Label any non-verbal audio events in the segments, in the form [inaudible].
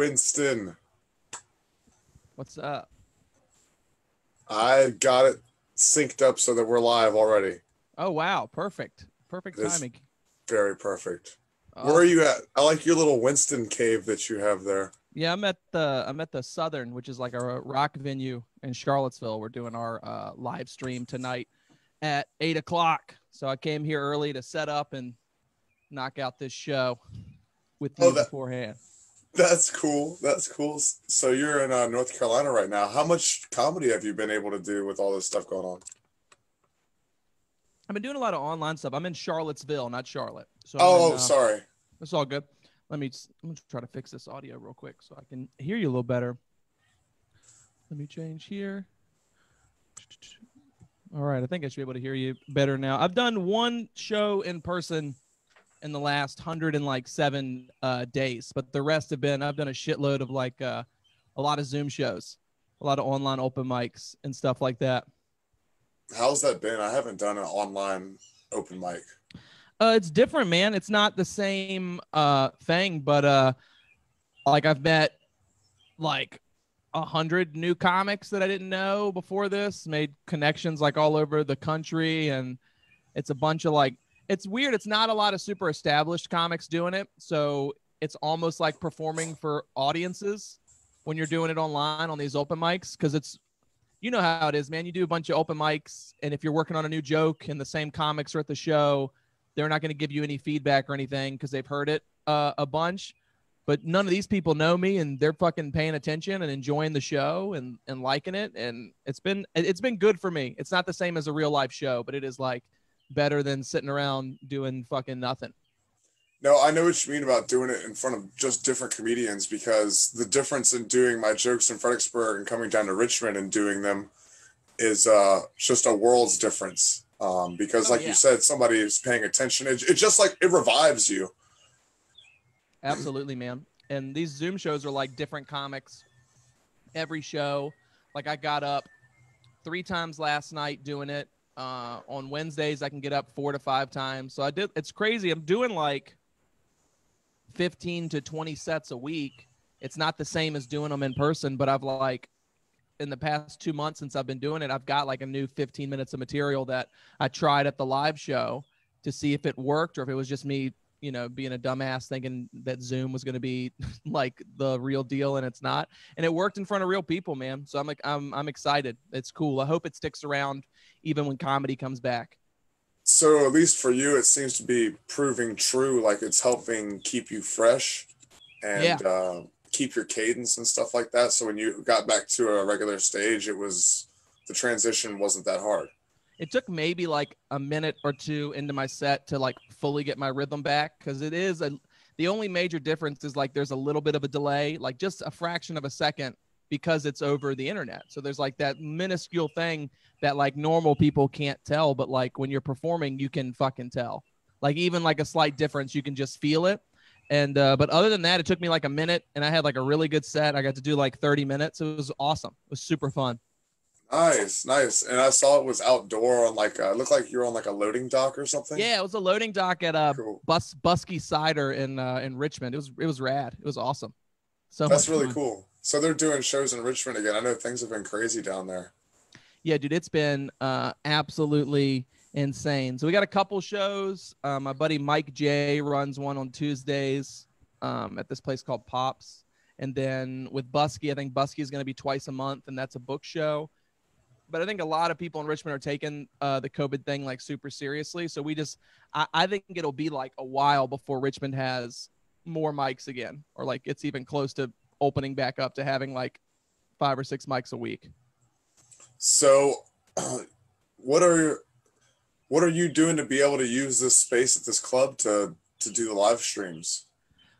Winston. What's up? I got it synced up so that we're live already. Oh wow, perfect. Perfect timing. Very perfect. Oh, Where are you at? I like your little Winston cave that you have there. Yeah, I'm at the I'm at the Southern, which is like a rock venue in Charlottesville. We're doing our uh, live stream tonight at eight o'clock. So I came here early to set up and knock out this show with you Oh, that- beforehand. That's cool. That's cool. So you're in uh, North Carolina right now. How much comedy have you been able to do with all this stuff going on? I've been doing a lot of online stuff. I'm in Charlottesville, not Charlotte. So Oh, in, uh, sorry. It's all good. Let me. I'm gonna try to fix this audio real quick so I can hear you a little better. Let me change here. All right, I think I should be able to hear you better now. I've done one show in person in the last hundred and like seven uh, days, but the rest have been. I've done a shitload of like uh, a lot of Zoom shows, a lot of online open mics and stuff like that. How's that been? I haven't done an online open mic. Uh, it's different, man. It's not the same uh thing, but uh, like I've met like a hundred new comics that I didn't know before this. Made connections like all over the country, and it's a bunch of like. It's weird. It's not a lot of super established comics doing it, so it's almost like performing for audiences when you're doing it online on these open mics because it's you know how it is, man. You do a bunch of open mics, and if you're working on a new joke and the same comics are at the show, they're not going to give you any feedback or anything because they've heard it uh, a bunch. But none of these people know me, and they're fucking paying attention and enjoying the show and and liking it, and it's been it's been good for me. It's not the same as a real life show, but it is like better than sitting around doing fucking nothing. No, I know what you mean about doing it in front of just different comedians because the difference in doing my jokes in Fredericksburg and coming down to Richmond and doing them is uh, just a world's difference. Um, because, Oh, like yeah. you said, somebody is paying attention. It, it just like it revives you. Absolutely, man. And these Zoom shows are like different comics every show. Like I got up three times last night doing it. Uh, on Wednesdays, I can get up four to five times. So I did. It's crazy. I'm doing like 15 to 20 sets a week. It's not the same as doing them in person, but I've like in the past two months since I've been doing it, I've got like a new 15 minutes of material that I tried at the live show to see if it worked or if it was just me, you know, being a dumbass thinking that Zoom was going to be [laughs] like the real deal and it's not. And it worked in front of real people, man. So I'm like, I'm, I'm excited. It's cool. I hope it sticks around even when comedy comes back. So, at least for you, it seems to be proving true. Like it's helping keep you fresh and Yeah. uh, keep your cadence and stuff like that. So, when you got back to a regular stage, it was the transition wasn't that hard. it took maybe like a minute or two into my set to like fully get my rhythm back because it is a the only major difference is like there's a little bit of a delay like just a fraction of a second because it's over the internet so there's like that minuscule thing that like normal people can't tell but like when you're performing you can fucking tell like even like a slight difference you can just feel it and uh but other than that it took me like a minute and i had like a really good set i got to do like 30 minutes it was awesome it was super fun Nice, nice. And I saw it was outdoor on like uh, it looked like you were on like a loading dock or something. Yeah, it was a loading dock at uh Cool. Bus Buskey Cider in uh in Richmond. It was it was rad. It was awesome. So That's really fun. cool. So they're doing shows in Richmond again. I know things have been crazy down there. Yeah, dude, it's been uh absolutely insane. So we got a couple shows. Uh, my buddy Mike J runs one on Tuesdays um at this place called Pops. And then with Buskey, I think Buskey is going to be twice a month, and that's a book show. But I think a lot of people in Richmond are taking uh, the COVID thing like super seriously. So we just, I, I think it'll be like a while before Richmond has more mics again, or like it's even close to opening back up to having like five or six mics a week. So, [clears throat] what are what are you doing to be able to use this space at this club to to do the live streams?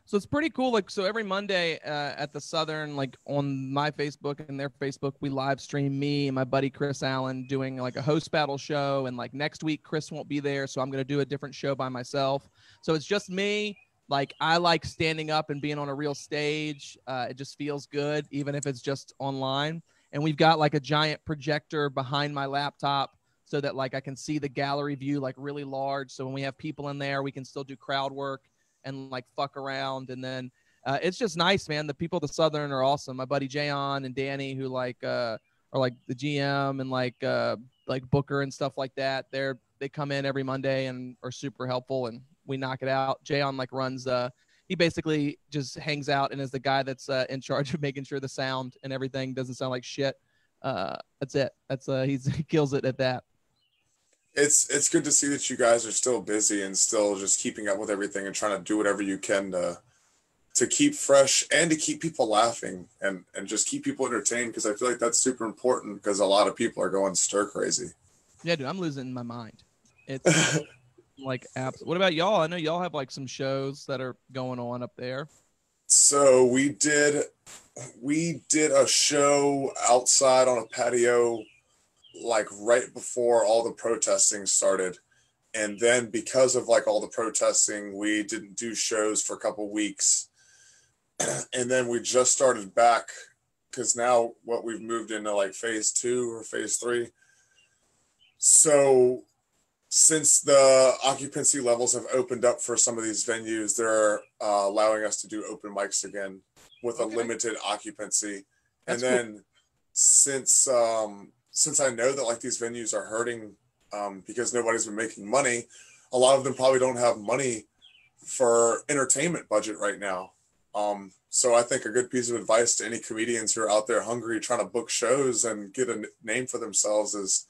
So it's pretty cool. Like, so every Monday uh, at the Southern, like on my Facebook and their Facebook, we live stream me and my buddy Chris Allen doing like a host battle show. And like next week, Chris won't be there. So I'm going to do a different show by myself. So it's just me. Like, I like standing up and being on a real stage. Uh, it just feels good, even if it's just online. And we've got like a giant projector behind my laptop so that like I can see the gallery view like really large. So when we have people in there, we can still do crowd work and like fuck around. And then uh, it's just nice, man. The people at the Southern are awesome. My buddy Jayon and Danny, who like uh, are like the GM and like uh, like Booker and stuff like that. They're they come in every Monday and are super helpful, and we knock it out. Jayon like runs uh he basically just hangs out and is the guy that's uh, in charge [laughs] of making sure the sound and everything doesn't sound like shit. Uh, that's it. That's uh, he's [laughs] he kills it at that. It's it's good to see that you guys are still busy and still just keeping up with everything and trying to do whatever you can to to keep fresh and to keep people laughing and and just keep people entertained because I feel like that's super important because a lot of people are going stir crazy. Yeah, dude, I'm losing my mind. It's [laughs] like apps. What about y'all? I know y'all have like some shows that are going on up there. So we did we did a show outside on a patio like right before all the protesting started. And then because of like all the protesting, we didn't do shows for a couple weeks. [clears throat] and then we just started back because now what we've moved into like phase two or phase three. So since the occupancy levels have opened up for some of these venues, they're uh, allowing us to do open mics again with okay. a limited occupancy. That's and then cool. since um, since I know that like these venues are hurting um, because nobody's been making money, a lot of them probably don't have money for entertainment budget right now. Um, so I think a good piece of advice to any comedians who are out there hungry trying to book shows and get a name for themselves is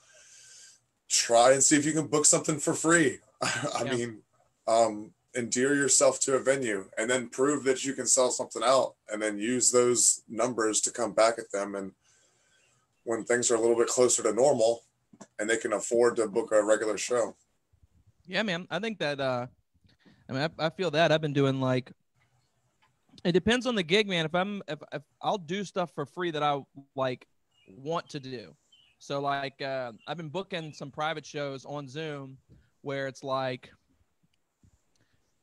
try and see if you can book something for free. [laughs] I yeah. mean, um, endear yourself to a venue and then prove that you can sell something out and then use those numbers to come back at them. And when things are a little bit closer to normal and they can afford to book a regular show. Yeah, man. I think that, uh, I mean, I, I feel that I've been doing like, it depends on the gig, man. If I'm, if, if I'll do stuff for free that I like want to do so like uh, I've been booking some private shows on Zoom where it's like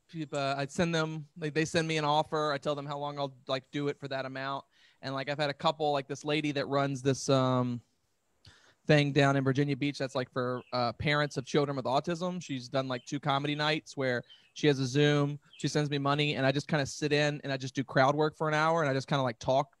people, uh, I send them like they send me an offer. I tell them how long I'll like do it for that amount. And like I've had a couple like this lady that runs this um thing down in Virginia Beach that's like for uh, parents of children with autism. She's done like two comedy nights where she has a Zoom, she sends me money, and I just kind of sit in and I just do crowd work for an hour and I just kind of like talk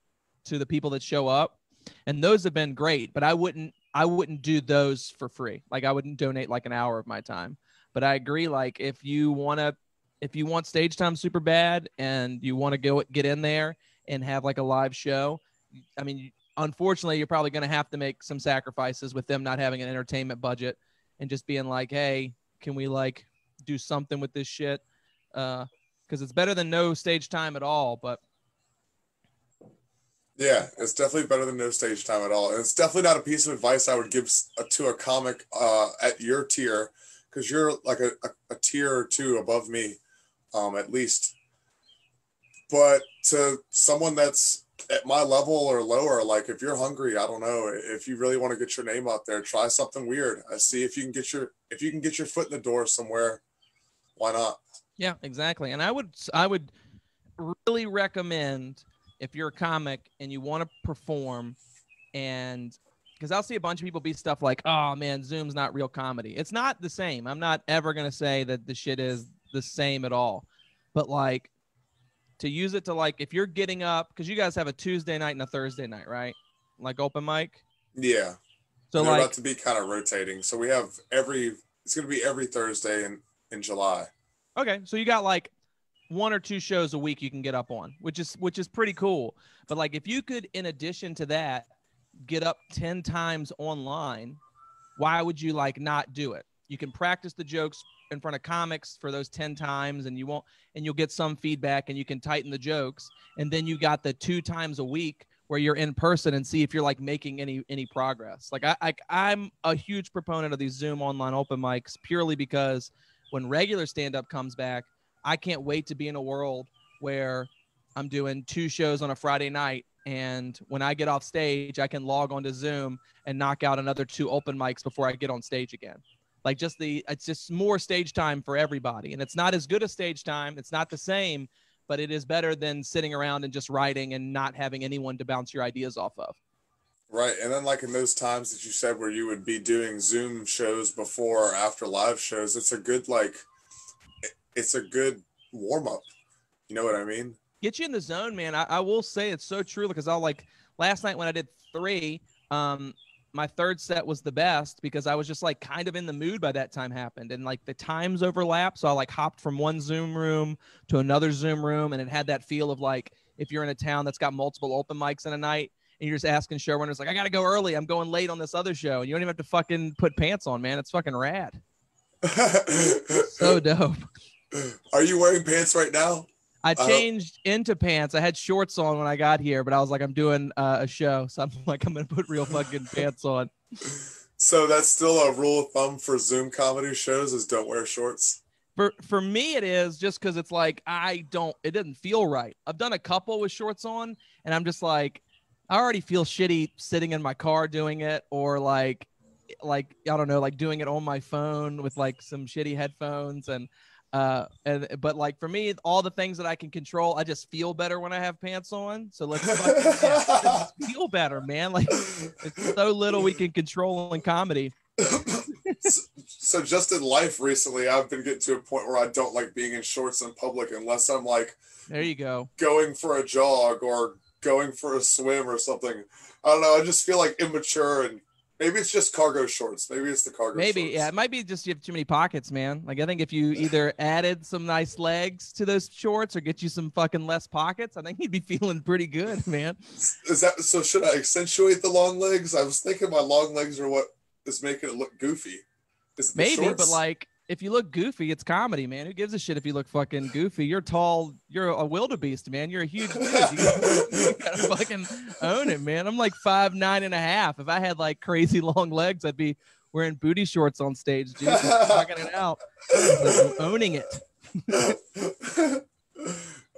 to the people that show up and those have been great but i wouldn't i wouldn't do those for free. Like i wouldn't donate like an hour of my time. But i agree like if you want to if you want stage time super bad and you want to go get in there and have like a live show i mean unfortunately you're probably going to have to make some sacrifices with them not having an entertainment budget and just being like hey can we like do something with this shit? Uh because it's better than no stage time at all but yeah, it's definitely better than no stage time at all. And it's definitely not a piece of advice I would give to a comic uh, at your tier because you're like a, a, a, tier or two above me, um, at least. But to someone that's at my level or lower, like if you're hungry, I don't know, if you really want to get your name out there, try something weird. I see if you can get your if you can get your foot in the door somewhere, why not? Yeah, exactly. And I would I would really recommend if you're a comic and you want to perform and because I'll see a bunch of people be stuff like, oh man, Zoom's not real comedy. It's not the same. I'm not ever going to say that the shit is the same at all. But like to use it to like, if you're getting up, because you guys have a Tuesday night and a Thursday night, right? Like open mic? Yeah. So they're like, about to be kind of rotating. So we have every, it's going to be every Thursday in, in July. Okay. So you got like one or two shows a week you can get up on, which is which is pretty cool. But like if you could in addition to that get up 10 times online, why would you like not do it? You can practice the jokes in front of comics for those 10 times and you won't and you'll get some feedback and you can tighten the jokes and then you got the two times a week where you're in person and see if you're like making any any progress. Like I, I I'm a huge proponent of these Zoom online open mics purely because when regular stand up comes back, I can't wait to be in a world where I'm doing two shows on a Friday night. And when I get off stage, I can log onto Zoom and knock out another two open mics before I get on stage again. Like just the, it's just more stage time for everybody. And it's not as good a stage time. It's not the same, but it is better than sitting around and just writing and not having anyone to bounce your ideas off of. Right. And then, like in those times that you said where you would be doing Zoom shows before or after live shows, it's a good, like, it's a good warm up. You know what I mean? get you in the zone, man. I, I will say it's so true because I'll like last night when I did three, um, my third set was the best because I was just like kind of in the mood by that time happened and like the times overlap. So I like hopped from one Zoom room to another Zoom room and it had that feel of like if you're in a town that's got multiple open mics in a night and you're just asking showrunners like I gotta go early, I'm going late on this other show, and you don't even have to fucking put pants on, man. It's fucking rad. [laughs] so dope. Are you wearing pants right now? I changed uh, into pants. I had shorts on when I got here, but I was like, I'm doing uh, a show, so I'm [laughs] like, I'm gonna put real fucking [laughs] pants on. So that's still a rule of thumb for Zoom comedy shows: is don't wear shorts. For for me, it is just because it's like I don't. It doesn't feel right. I've done a couple with shorts on, and I'm just like, I already feel shitty sitting in my car doing it, or like, like I don't know, like doing it on my phone with like some shitty headphones and uh, and but like for me, all the things that I can control, I just feel better when I have pants on. So let's [laughs] yeah, feel better, man. Like it's so little we can control in comedy. so, [laughs] so just in life recently, I've been getting to a point where I don't like being in shorts in public unless I'm like, there you go, going for a jog or going for a swim or something. I don't know. I just feel like immature and Maybe it's just cargo shorts. Maybe it's the cargo. Maybe shorts. yeah, it might be just you have too many pockets, man. Like I think if you either [laughs] added some nice legs to those shorts or get you some fucking less pockets, I think you'd be feeling pretty good, man. Is that so? Should I accentuate the long legs? I was thinking my long legs are what is making it look goofy. Maybe, but like if you look goofy, it's comedy, man. Who gives a shit if you look fucking goofy? You're tall. You're a wildebeest, man. You're a huge dude. You, you gotta fucking own it, man. I'm like five nine and a half. If I had like crazy long legs, I'd be wearing booty shorts on stage, dude. Fucking it out. Owning it.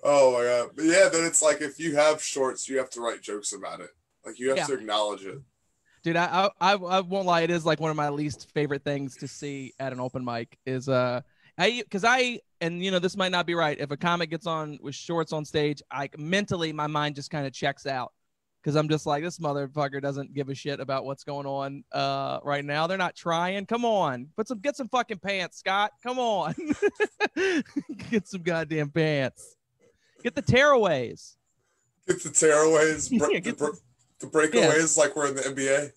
oh my god. But yeah, then it's like if you have shorts, you have to write jokes about it. Like you have yeah. to acknowledge it dude I, I i won't lie it is like one of my least favorite things to see at an open mic is uh i because i and you know this might not be right if a comic gets on with shorts on stage i mentally my mind just kind of checks out. Because i'm just like this motherfucker doesn't give a shit about what's going on uh right now. They're not trying. Come on. Put some get some fucking pants scott. Come on. [laughs] Get some goddamn pants. Get the tearaways. Get the tearaways [laughs] yeah, get the, the breakaways yeah. like we're in the NBA.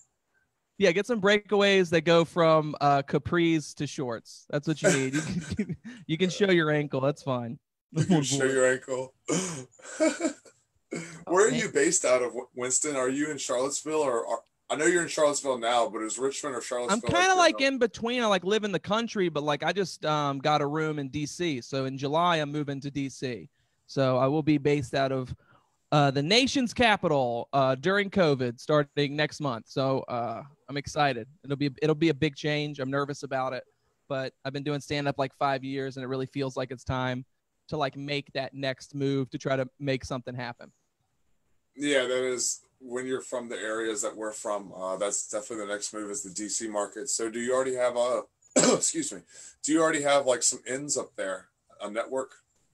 Yeah, get some breakaways that go from uh, capris to shorts. That's what you [laughs] need. You can, you can show your ankle. That's fine. [laughs] You can show your ankle. [laughs] Where are you based out of, Winston? Are you in Charlottesville or are, I know you're in Charlottesville now, but is Richmond or Charlottesville? I'm kind of like, like in between. I like live in the country, but like I just um, got a room in DC. So in July, I'm moving to DC. So I will be based out of uh, the nation's capital uh, during COVID, starting next month. So uh, I'm excited. It'll be it'll be a big change. I'm nervous about it, but I've been doing stand up like five years, and it really feels like it's time to like make that next move to try to make something happen. Yeah, that is when you're from the areas that we're from. Uh, that's definitely the next move is the DC market. So do you already have a [coughs] excuse me? Do you already have like some ins up there, a network?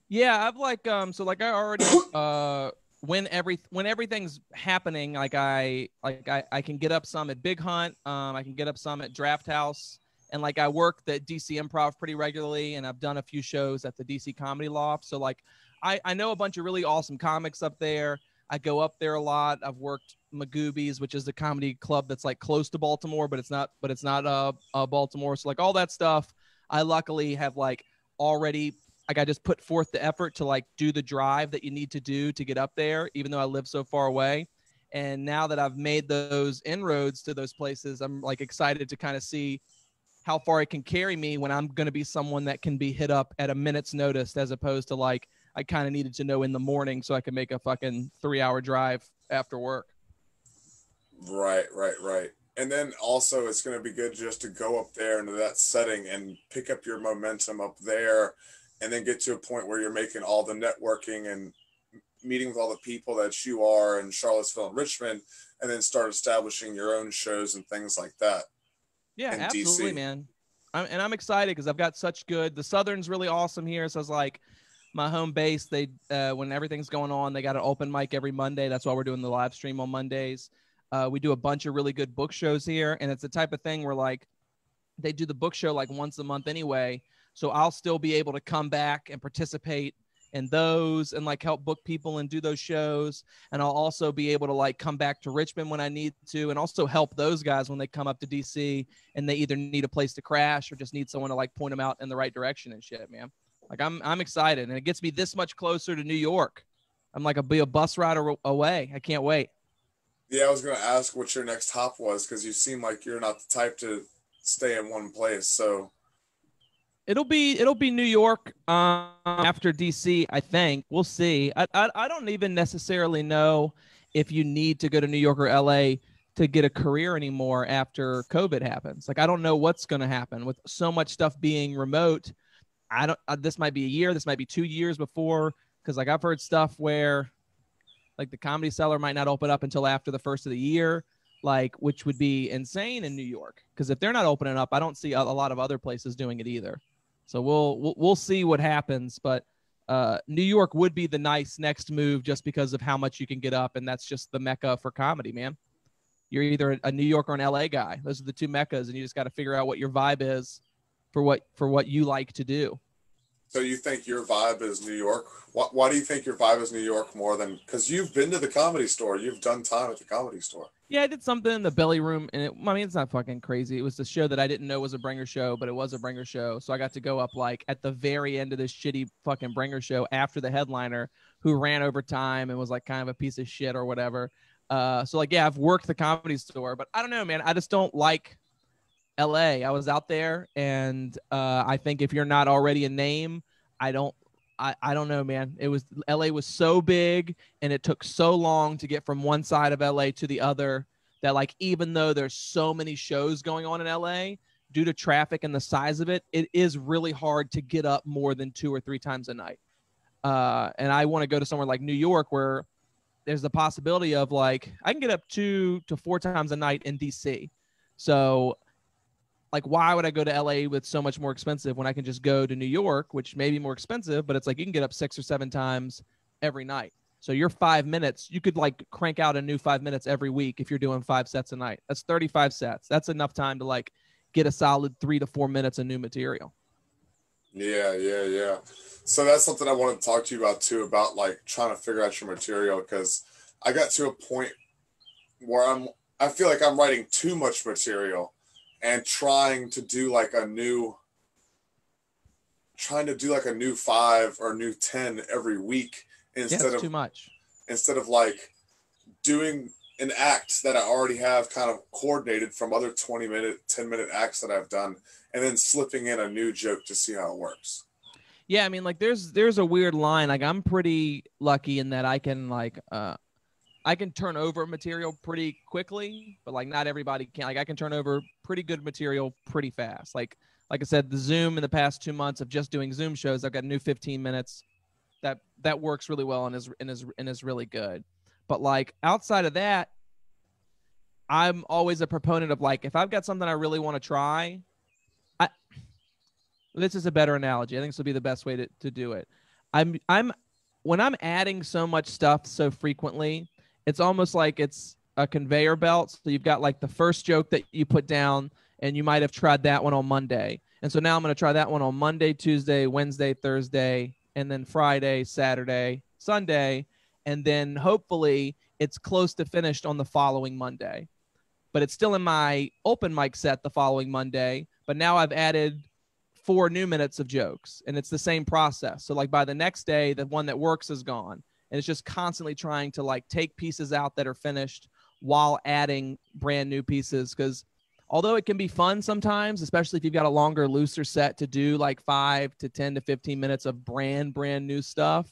Yeah, I've like um so like I already [coughs] uh when every when everything's happening like i like i, I can get up some at big hunt um, i can get up some at draft house and like i work the dc improv pretty regularly and i've done a few shows at the dc comedy loft so like i i know a bunch of really awesome comics up there. I go up there a lot. I've worked Magooby's which is the comedy club that's like close to baltimore but it's not but it's not uh, uh baltimore so like all that stuff i luckily have like already like I just put forth the effort to like do the drive that you need to do to get up there, even though I live so far away. And now that I've made those inroads to those places, I'm like excited to kind of see how far it can carry me when I'm going to be someone that can be hit up at a minute's notice, as opposed to like I kind of needed to know in the morning so I could make a fucking three hour drive after work. Right, right, right. And then also, it's going to be good just to go up there into that setting and pick up your momentum up there and then get to a point where you're making all the networking and meeting with all the people that you are in Charlottesville and Richmond, and then start establishing your own shows and things like that. Yeah, absolutely, DC. man. I'm, and I'm excited because I've got such good. The Southern's really awesome here, so it's like my home base. They uh, when everything's going on, they got an open mic every Monday. That's why we're doing the live stream on Mondays. Uh, we do a bunch of really good book shows here, and it's the type of thing where like they do the book show like once a month anyway so I'll still be able to come back and participate in those and like help book people and do those shows. And i'll also be able to like come back to richmond when i need to and also help those guys when they come up to dc and they either need a place to crash or just need someone to like point them out in the right direction and shit man. Like i'm i'm excited and it gets me this much closer to new york. I'm like a be a bus ride away. I can't wait. Yeah i was to ask what your next hop was because you seem like you're not the type to stay in one place. So It'll be it'll be New York um, after DC. I think we'll see. I, I I don't even necessarily know if you need to go to New York or LA to get a career anymore after COVID happens. Like I don't know what's going to happen with so much stuff being remote. I don't. Uh, this might be a year. This might be two years before because like I've heard stuff where like the comedy cellar might not open up until after the first of the year like which would be insane in New York because if they're not opening up, I don't see a, a, lot of other places doing it either. So we'll we'll, see what happens, but uh, New York would be the nice next move just because of how much you can get up, and that's just the mecca for comedy, man. You're either a New York or an LA guy. Those are the two meccas, and you just got to figure out what your vibe is for what for what you like to do. So you think your vibe is New York? Why, why do you think your vibe is New York more than because you've been to the comedy store, you've done time at the comedy store. Yeah, I did something in the belly room, and it, I mean, it's not fucking crazy. It was the show that I didn't know was a bringer show, but it was a bringer show. So I got to go up like at the very end of this shitty fucking bringer show after the headliner, who ran over time and was like kind of a piece of shit or whatever. Uh, so like, yeah, I've worked the comedy store, but I don't know, man. I just don't like L.A. I was out there, and uh, I think if you're not already a name, I don't I, I don't know, man. It was LA was so big and it took so long to get from one side of LA to the other that like even though there's so many shows going on in LA, due to traffic and the size of it, it is really hard to get up more than two or three times a night. Uh, and I want to go to somewhere like New York where there's the possibility of like I can get up two to four times a night in DC. So like why would I go to LA with so much more expensive when I can just go to New York, which may be more expensive, but it's like you can get up six or seven times every night. So your five minutes, you could like crank out a new five minutes every week if you're doing five sets a night. That's 35 sets. That's enough time to like get a solid three to four minutes of new material. Yeah, yeah, yeah. So that's something I wanted to talk to you about too, about like trying to figure out your material because I got to a point where I'm I feel like I'm writing too much material and trying to do like a new trying to do like a new five or new 10 every week instead yeah, of too much instead of like doing an act that I already have kind of coordinated from other 20 minute 10 minute acts that I've done and then slipping in a new joke to see how it works. Yeah, I mean like there's there's a weird line like I'm pretty lucky in that I can like uh I can turn over material pretty quickly, but like not everybody can. Like I can turn over pretty good material pretty fast. Like like I said, the Zoom in the past two months of just doing Zoom shows, I've got a new 15 minutes that that works really well and is and is and is really good. But like outside of that, I'm always a proponent of like if I've got something I really want to try, I this is a better analogy. I think this will be the best way to, to do it. I'm I'm when I'm adding so much stuff so frequently, it's almost like it's a conveyor belt. So you've got like the first joke that you put down, and you might have tried that one on Monday. And so now I'm going to try that one on Monday, Tuesday, Wednesday, Thursday, and then Friday, Saturday, Sunday. And then hopefully it's close to finished on the following Monday. But it's still in my open mic set the following Monday. But now I've added four new minutes of jokes, and it's the same process. So, like by the next day, the one that works is gone and it's just constantly trying to like take pieces out that are finished while adding brand new pieces because although it can be fun sometimes especially if you've got a longer looser set to do like 5 to 10 to 15 minutes of brand brand new stuff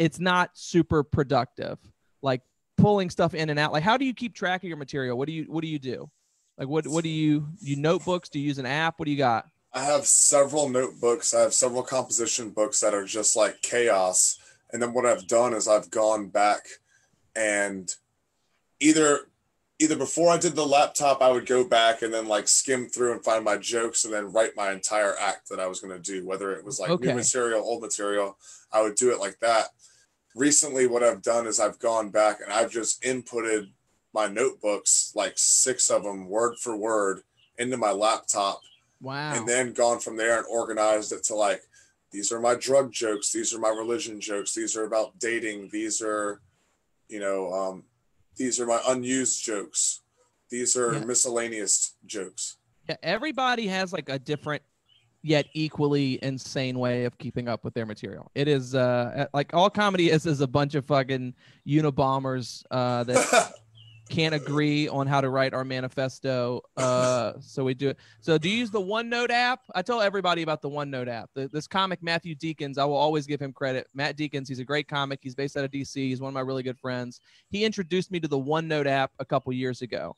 it's not super productive. Like pulling stuff in and out. Like how do you keep track of your material? What do you what do you do? Like what what do you you notebooks? Do you use an app? What do you got? I have several notebooks. I have several composition books that are just like chaos. And then what I've done is I've gone back and either either before I did the laptop, I would go back and then like skim through and find my jokes and then write my entire act that I was going to do, whether it was like okay. new material, old material, I would do it like that. Recently, what I've done is I've gone back and I've just inputted my notebooks, like six of them, word for word, into my laptop. Wow. And then gone from there and organized it to like these are my drug jokes, these are my religion jokes, these are about dating, these are, you know, um, these are my unused jokes, these are Yeah. miscellaneous jokes. Yeah, everybody has like a different yet equally insane way of keeping up with their material. It is uh like all comedy is is a bunch of fucking Unabombers uh that [laughs] can't agree on how to write our manifesto. Uh so we do it. So do you use the OneNote app? I tell everybody about the OneNote app. The, this comic Matthew Deacons, I will always give him credit. Matt Deacons, he's a great comic. He's based out of DC. He's one of my really good friends. He introduced me to the OneNote app a couple years ago.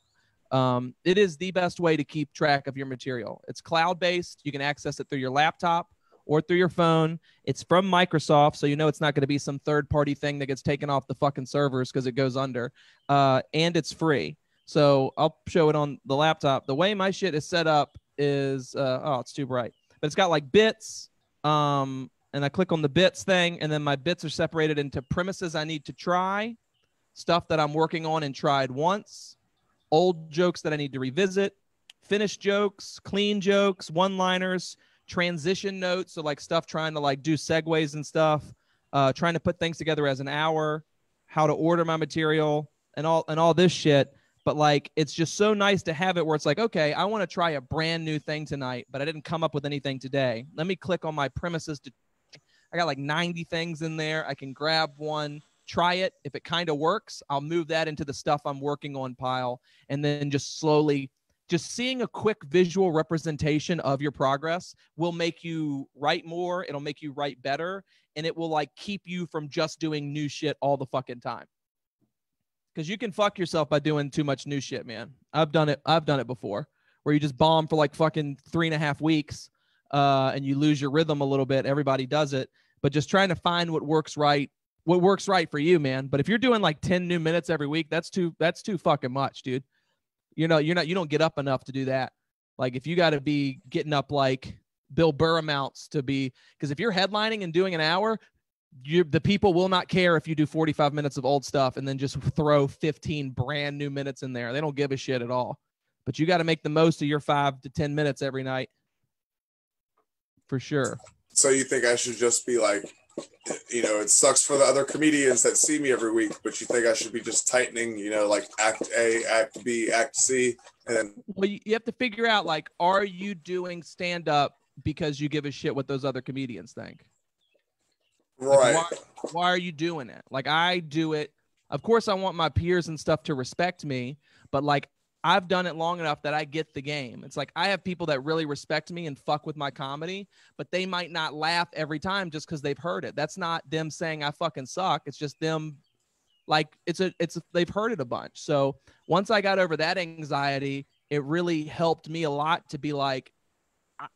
Um, it is the best way to keep track of your material. It's cloud based. You can access it through your laptop or through your phone. It's from Microsoft, so you know it's not going to be some third party thing that gets taken off the fucking servers because it goes under. Uh, and it's free. So I'll show it on the laptop. The way my shit is set up is uh, oh, it's too bright, but it's got like bits. Um, and I click on the bits thing, and then my bits are separated into premises I need to try, stuff that I'm working on and tried once, old jokes that I need to revisit, finished jokes, clean jokes, one liners, transition notes. So, like stuff trying to like do segues and stuff, uh, trying to put things together as an hour, how to order my material, and all and all this shit. But like, it's just so nice to have it where it's like, okay, I want to try a brand new thing tonight, but I didn't come up with anything today. Let me click on my premises to. I got like 90 things in there. I can grab one, try it. If it kind of works, I'll move that into the stuff I'm working on pile and then just slowly just seeing a quick visual representation of your progress will make you write more, it'll make you write better, and it will like keep you from just doing new shit all the fucking time. Cuz you can fuck yourself by doing too much new shit, man. I've done it I've done it before where you just bomb for like fucking three and a half weeks uh, and you lose your rhythm a little bit. Everybody does it, but just trying to find what works right what works right for you, man. But if you're doing like 10 new minutes every week, that's too that's too fucking much, dude. You know, you're not you don't get up enough to do that. Like if you got to be getting up like Bill Burr amounts to be because if you're headlining and doing an hour, you the people will not care if you do 45 minutes of old stuff and then just throw 15 brand new minutes in there. They don't give a shit at all. But you got to make the most of your 5 to 10 minutes every night. For sure. So you think I should just be like, you know, it sucks for the other comedians that see me every week, but you think I should be just tightening, you know, like act A, act B, act C, and Well, you have to figure out like, are you doing stand up because you give a shit what those other comedians think? Like, right. why, why are you doing it? Like I do it. Of course, I want my peers and stuff to respect me, but like I've done it long enough that I get the game. It's like I have people that really respect me and fuck with my comedy, but they might not laugh every time just because they've heard it. That's not them saying I fucking suck. It's just them like it's a it's a, they've heard it a bunch. So once I got over that anxiety, it really helped me a lot to be like I-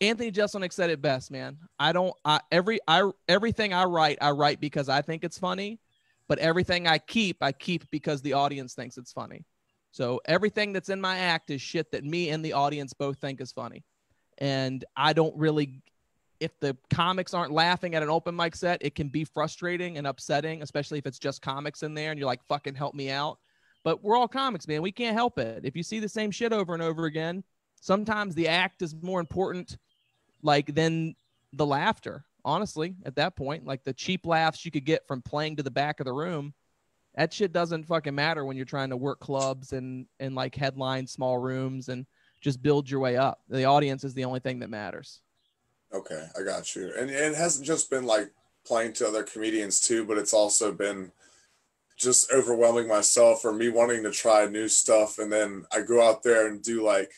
Anthony Jeselnik said it best, man. I don't I every I everything I write, I write because I think it's funny, but everything I keep, I keep because the audience thinks it's funny. So everything that's in my act is shit that me and the audience both think is funny. And I don't really if the comics aren't laughing at an open mic set, it can be frustrating and upsetting, especially if it's just comics in there and you're like, fucking help me out. But we're all comics, man. We can't help it. If you see the same shit over and over again, sometimes the act is more important, like, than the laughter. Honestly, at that point, like the cheap laughs you could get from playing to the back of the room, that shit doesn't fucking matter when you're trying to work clubs and and like headline small rooms and just build your way up. The audience is the only thing that matters. Okay, I got you. And it hasn't just been like playing to other comedians too, but it's also been just overwhelming myself or me wanting to try new stuff. And then I go out there and do like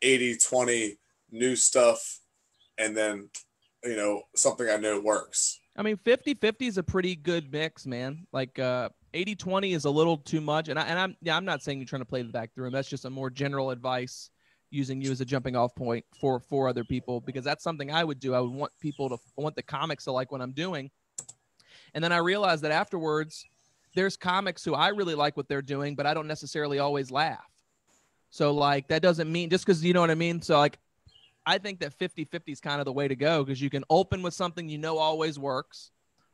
80 20 new stuff. And then, you know, something I know works. I mean, 50 50 is a pretty good mix, man. Like uh 80 20 is a little too much. And, I, and I'm, yeah, I'm not saying you're trying to play the back room. That's just a more general advice using you as a jumping off point for for other people because that's something I would do. I would want people to I want the comics to like what I'm doing. And then I realized that afterwards, there's comics who I really like what they're doing, but I don't necessarily always laugh. So like that doesn't mean just because you know what I mean. So like I think that 50-50 is kind of the way to go because you can open with something you know always works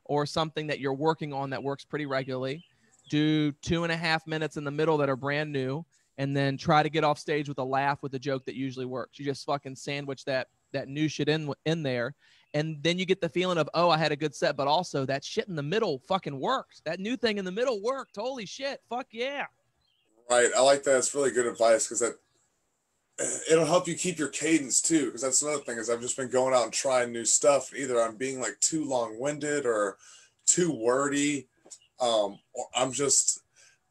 or something that you're working on that works pretty regularly. Do two and a half minutes in the middle that are brand new and then try to get off stage with a laugh with a joke that usually works. You just fucking sandwich that that new shit in in there, and then you get the feeling of oh i had a good set but also that shit in the middle fucking worked that new thing in the middle worked holy shit fuck yeah Right. I like that. It's really good advice because that it'll help you keep your cadence too. Because that's another thing is I've just been going out and trying new stuff. Either I'm being like too long winded or too wordy. Um, or I'm just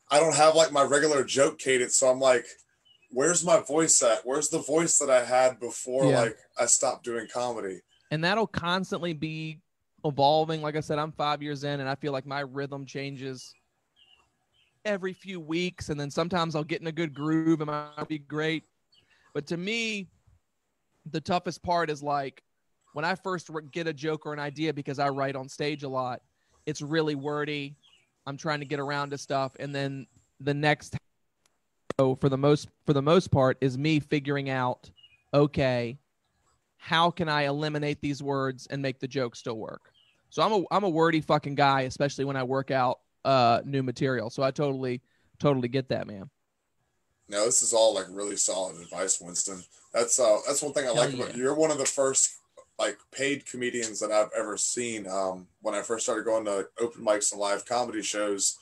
I don't have like my regular joke cadence. So I'm like, where's my voice at? Where's the voice that I had before Yeah. like I stopped doing comedy? and that'll constantly be evolving like i said i'm five years in and i feel like my rhythm changes every few weeks and then sometimes i'll get in a good groove and might be great but to me the toughest part is like when i first get a joke or an idea because i write on stage a lot it's really wordy i'm trying to get around to stuff and then the next so for the most for the most part is me figuring out okay how can I eliminate these words and make the joke still work? So I'm a I'm a wordy fucking guy, especially when I work out uh new material. So I totally totally get that, man. No, this is all like really solid advice, Winston. That's uh that's one thing I Hell like about you. You're one of the first like paid comedians that I've ever seen. Um when I first started going to open mics and live comedy shows,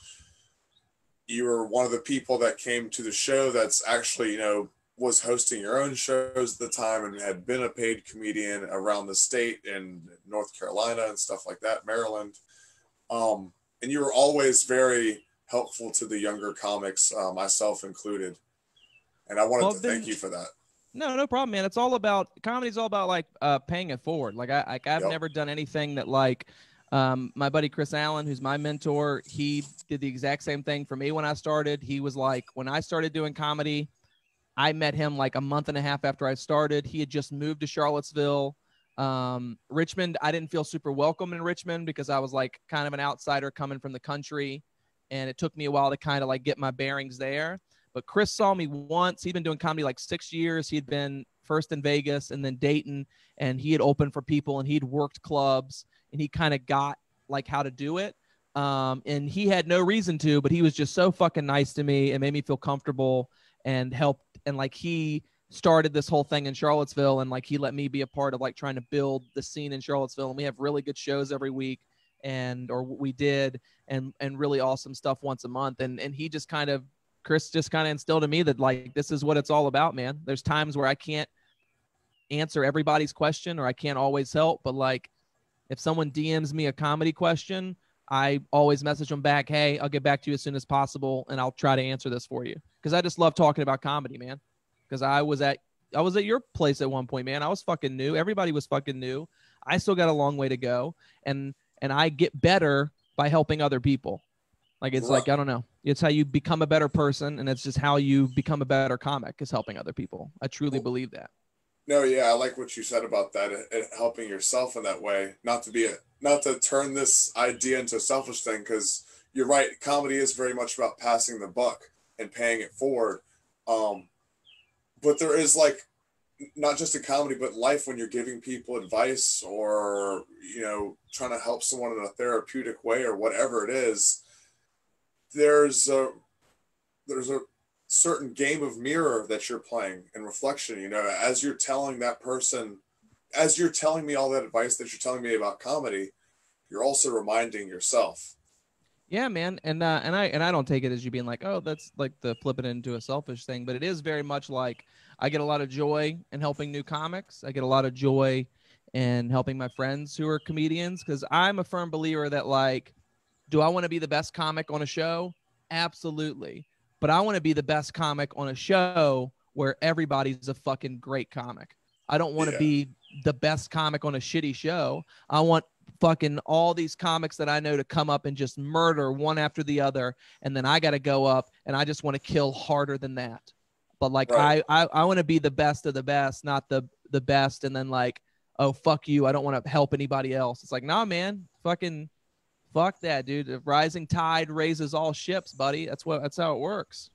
you were one of the people that came to the show that's actually, you know, was hosting your own shows at the time and had been a paid comedian around the state in North Carolina and stuff like that, Maryland. Um and you were always very helpful to the younger comics, uh, myself included. And I wanted Well, to then- thank you for that. No, no problem, man. It's all about comedy's all about like uh paying it forward. Like I like I've Yep. never done anything that like um my buddy Chris Allen, who's my mentor, he did the exact same thing for me when I started. He was like when I started doing comedy, I met him like a month and a half after I started. He had just moved to Charlottesville. Um, Richmond, I didn't feel super welcome in Richmond because I was like kind of an outsider coming from the country. And it took me a while to kind of like get my bearings there. But Chris saw me once. He'd been doing comedy like six years. He'd been first in Vegas and then Dayton, and he had opened for people and he'd worked clubs and he kind of got like how to do it. Um, and he had no reason to, but he was just so fucking nice to me and made me feel comfortable and helped. And like he started this whole thing in Charlottesville and like he let me be a part of like trying to build the scene in Charlottesville. And we have really good shows every week and or we did and and really awesome stuff once a month. And and he just kind of Chris just kind of instilled in me that like this is what it's all about, man. There's times where I can't answer everybody's question or I can't always help, but like if someone DMs me a comedy question, I always message them back, "Hey, I'll get back to you as soon as possible and I'll try to answer this for you." Cuz I just love talking about comedy, man. Cuz I was at I was at your place at one point, man. I was fucking new. Everybody was fucking new. I still got a long way to go and and I get better by helping other people. Like it's like I don't know. It's how you become a better person, and it's just how you become a better comic is helping other people. I truly believe that. No, yeah, I like what you said about that and and helping yourself in that way. Not to be a, not to turn this idea into a selfish thing, because you're right. Comedy is very much about passing the buck and paying it forward. Um, but there is like not just in comedy, but life when you're giving people advice or you know trying to help someone in a therapeutic way or whatever it is. There's a there's a certain game of mirror that you're playing and reflection you know as you're telling that person as you're telling me all that advice that you're telling me about comedy you're also reminding yourself Yeah, man, and uh, and I and I don't take it as you being like, oh, that's like the flip it into a selfish thing, but it is very much like I get a lot of joy in helping new comics. I get a lot of joy in helping my friends who are comedians because I'm a firm believer that like, do I want to be the best comic on a show? Absolutely, but I want to be the best comic on a show where everybody's a fucking great comic. I don't want to Yeah. be the best comic on a shitty show. I want fucking all these comics that I know to come up and just murder one after the other, and then I got to go up and I just want to kill harder than that. But like Right. I I, I want to be the best of the best, not the the best, and then like oh fuck you, I don't want to help anybody else. It's like nah, man, fucking fuck that, dude. The rising tide raises all ships, buddy. That's what that's how it works.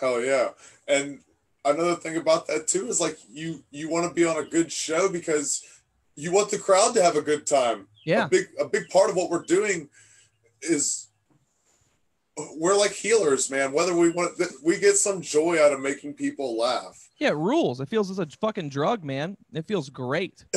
hell yeah and another thing about that too is like you you want to be on a good show because you want the crowd to have a good time Yeah, a big a big part of what we're doing is we're like healers man whether we want we get some joy out of making people laugh yeah, it rules. It feels as a fucking drug, man. It feels great. [laughs]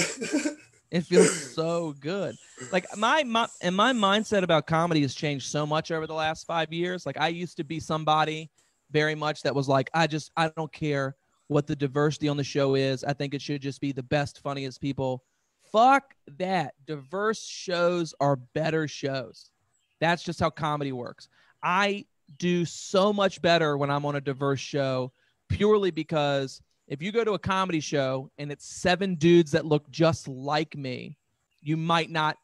It feels so good. Like my, my and my mindset about comedy has changed so much over the last five years. Like I used to be somebody very much that was like, I just I don't care what the diversity on the show is. I think it should just be the best, funniest people. Fuck that. Diverse shows are better shows. That's just how comedy works. I do so much better when I'm on a diverse show purely because if you go to a comedy show and it's seven dudes that look just like me, you might not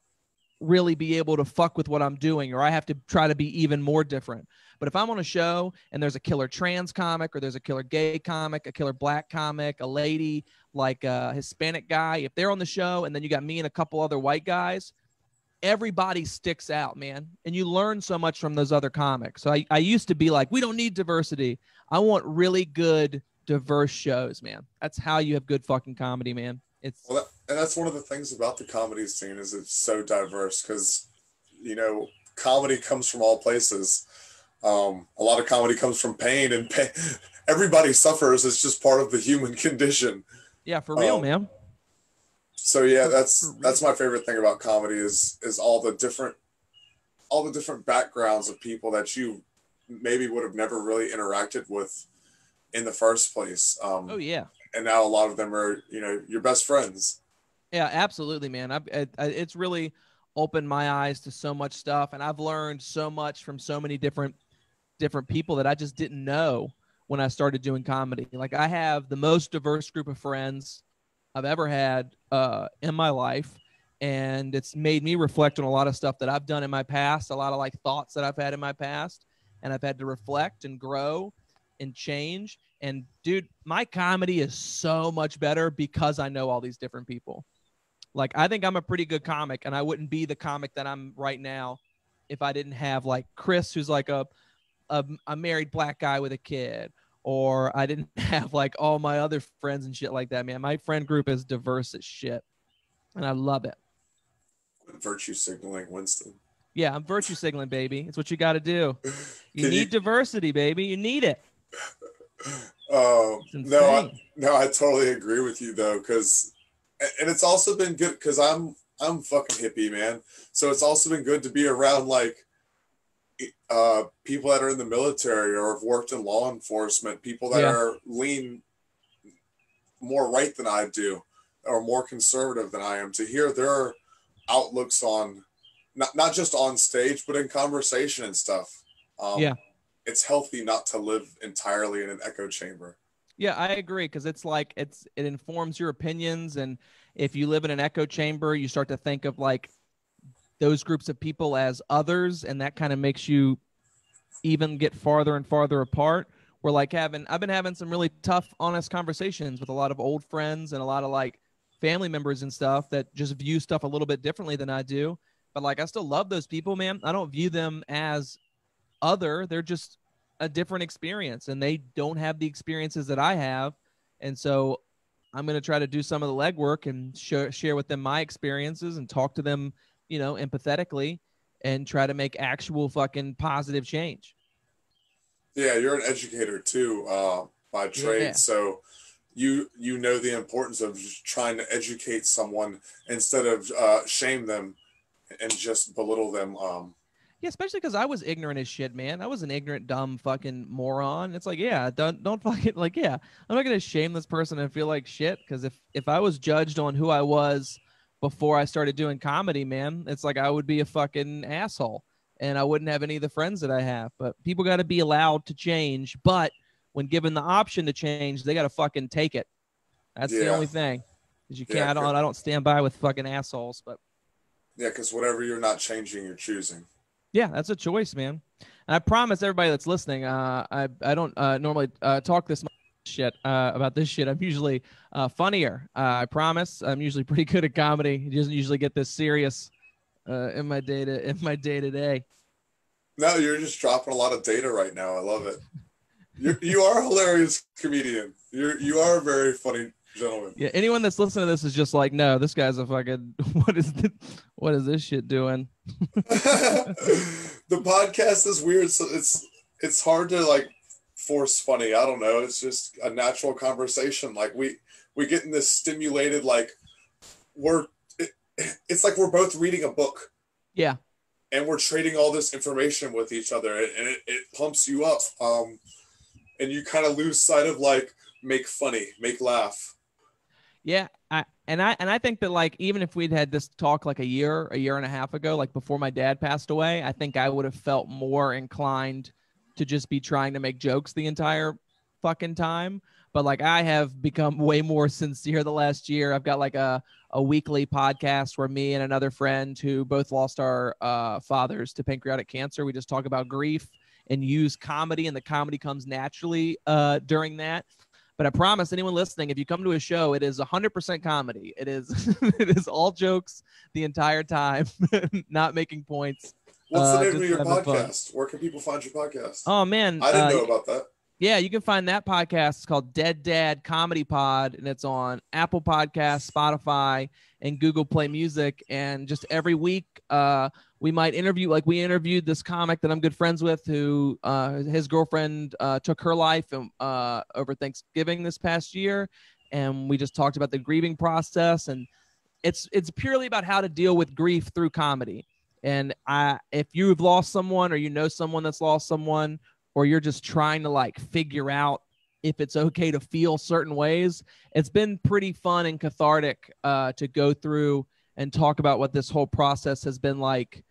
really be able to fuck with what I'm doing, or I have to try to be even more different. But if I'm on a show and there's a killer trans comic, or there's a killer gay comic, a killer black comic, a lady, like a Hispanic guy, if they're on the show and then you got me and a couple other white guys, everybody sticks out, man. And you learn so much from those other comics. So I, I used to be like, we don't need diversity. I want really good diverse shows, man. That's how you have good fucking comedy, man. It's well, that, and that's one of the things about the comedy scene is it's so diverse because you know comedy comes from all places. Um, a lot of comedy comes from pain, and pain, [laughs] everybody suffers. It's just part of the human [laughs] condition. Yeah, for real, um, man. So yeah, that's that's my favorite thing about comedy is is all the different all the different backgrounds of people that you maybe would have never really interacted with in the first place. Um, oh yeah. And now a lot of them are, you know, your best friends. Yeah, absolutely, man. I, I, I, it's really opened my eyes to so much stuff, and I've learned so much from so many different different people that I just didn't know when I started doing comedy. Like I have the most diverse group of friends I've ever had uh, in my life, and it's made me reflect on a lot of stuff that I've done in my past, a lot of like thoughts that I've had in my past, and I've had to reflect and grow and change. And dude, my comedy is so much better because I know all these different people. Like I think I'm a pretty good comic, and I wouldn't be the comic that I'm right now if I didn't have like Chris, who's like a a, a married black guy with a kid, or I didn't [laughs] have like all my other friends and shit like that. Man, my friend group is diverse as shit, and I love it. Virtue signaling, Winston. Yeah, I'm virtue signaling, baby. It's what you got to do. [laughs] You need you... diversity, baby. You need it. Um, no, I, no, I totally agree with you though, because and it's also been good because I'm I'm fucking hippie, man. So it's also been good to be around like uh, people that are in the military or have worked in law enforcement, people that yeah. are lean more right than I do or more conservative than I am. To hear their outlooks on not not just on stage, but in conversation and stuff. Um, yeah, it's healthy not to live entirely in an echo chamber. Yeah, I agree because it's like it's it informs your opinions, and if you live in an echo chamber, you start to think of like those groups of people as others, and that kind of makes you even get farther and farther apart. We're like having I've been having some really tough, honest conversations with a lot of old friends and a lot of like family members and stuff that just view stuff a little bit differently than I do. But like I still love those people, man. I don't view them as other. They're just a different experience and they don't have the experiences that I have. And so I'm going to try to do some of the legwork and sh- share with them my experiences and talk to them, you know, empathetically and try to make actual fucking positive change. Yeah, you're an educator too uh, by trade, yeah. so you you know the importance of trying to educate someone instead of uh, shame them and just belittle them. Um, yeah, especially because I was ignorant as shit, man. I was an ignorant, dumb, fucking moron. It's like, yeah, don't don't [laughs] fucking like, yeah. I'm not gonna shame this person and feel like shit because if if I was judged on who I was before I started doing comedy, man, it's like I would be a fucking asshole and I wouldn't have any of the friends that I have. But people got to be allowed to change. But when given the option to change, they got to fucking take it. That's yeah. the only thing. Because you can't. Yeah, I don't. I don't stand by with fucking assholes. But yeah, because whatever you're not changing, you're choosing. Yeah, that's a choice, man. And I promise everybody that's listening, uh, I I don't uh, normally uh, talk this much shit uh, about this shit. I'm usually uh, funnier. Uh, I promise. I'm usually pretty good at comedy. It doesn't usually get this serious in my day to in my day to day. No, you're just dropping a lot of data right now. I love it. You you are a hilarious comedian. You're you are a very funny gentlemen. Yeah, anyone that's listening to this is just like, no, this guy's a fucking [laughs] what is this, what is this shit doing? [laughs] the podcast is weird, so it's it's hard to like force funny. I don't know. It's just a natural conversation. Like we we get in this stimulated like we're it, it's like we're both reading a book. Yeah. And we're trading all this information with each other, and it, it pumps you up. Um, and you kind of lose sight of like make funny, make laugh. Yeah, I, and I and I think that like even if we'd had this talk like a year, a year and a half ago, like before my dad passed away, I think I would have felt more inclined to just be trying to make jokes the entire fucking time. But like I have become [laughs] way more sincere the last year. I've got like a a weekly podcast where me and another friend who both lost our uh, fathers to pancreatic cancer, we just talk about grief and use comedy, and the comedy comes naturally uh, during that. But I promise anyone listening, if you come to a show, it is 100% comedy. It is [laughs] it is all jokes the entire time, [laughs] not making points. What's the uh, name of your podcast? Fun. Where can people find your podcast? Oh man, I didn't uh, know about that. Yeah, you can find that podcast. It's called Dead Dad Comedy Pod, and it's on Apple Podcasts, Spotify, and Google Play Music. And just every week, uh, we might interview, like we interviewed this comic that I'm good friends with, who uh, his girlfriend uh, took her life uh, over Thanksgiving this past year, and we just talked about the grieving process. And it's it's purely about how to deal with grief through comedy. And I, if you've lost someone, or you know someone that's lost someone, or you're just trying to like figure out if it's okay to feel certain ways. It's been pretty fun and cathartic uh, to go through and talk about what this whole process has been like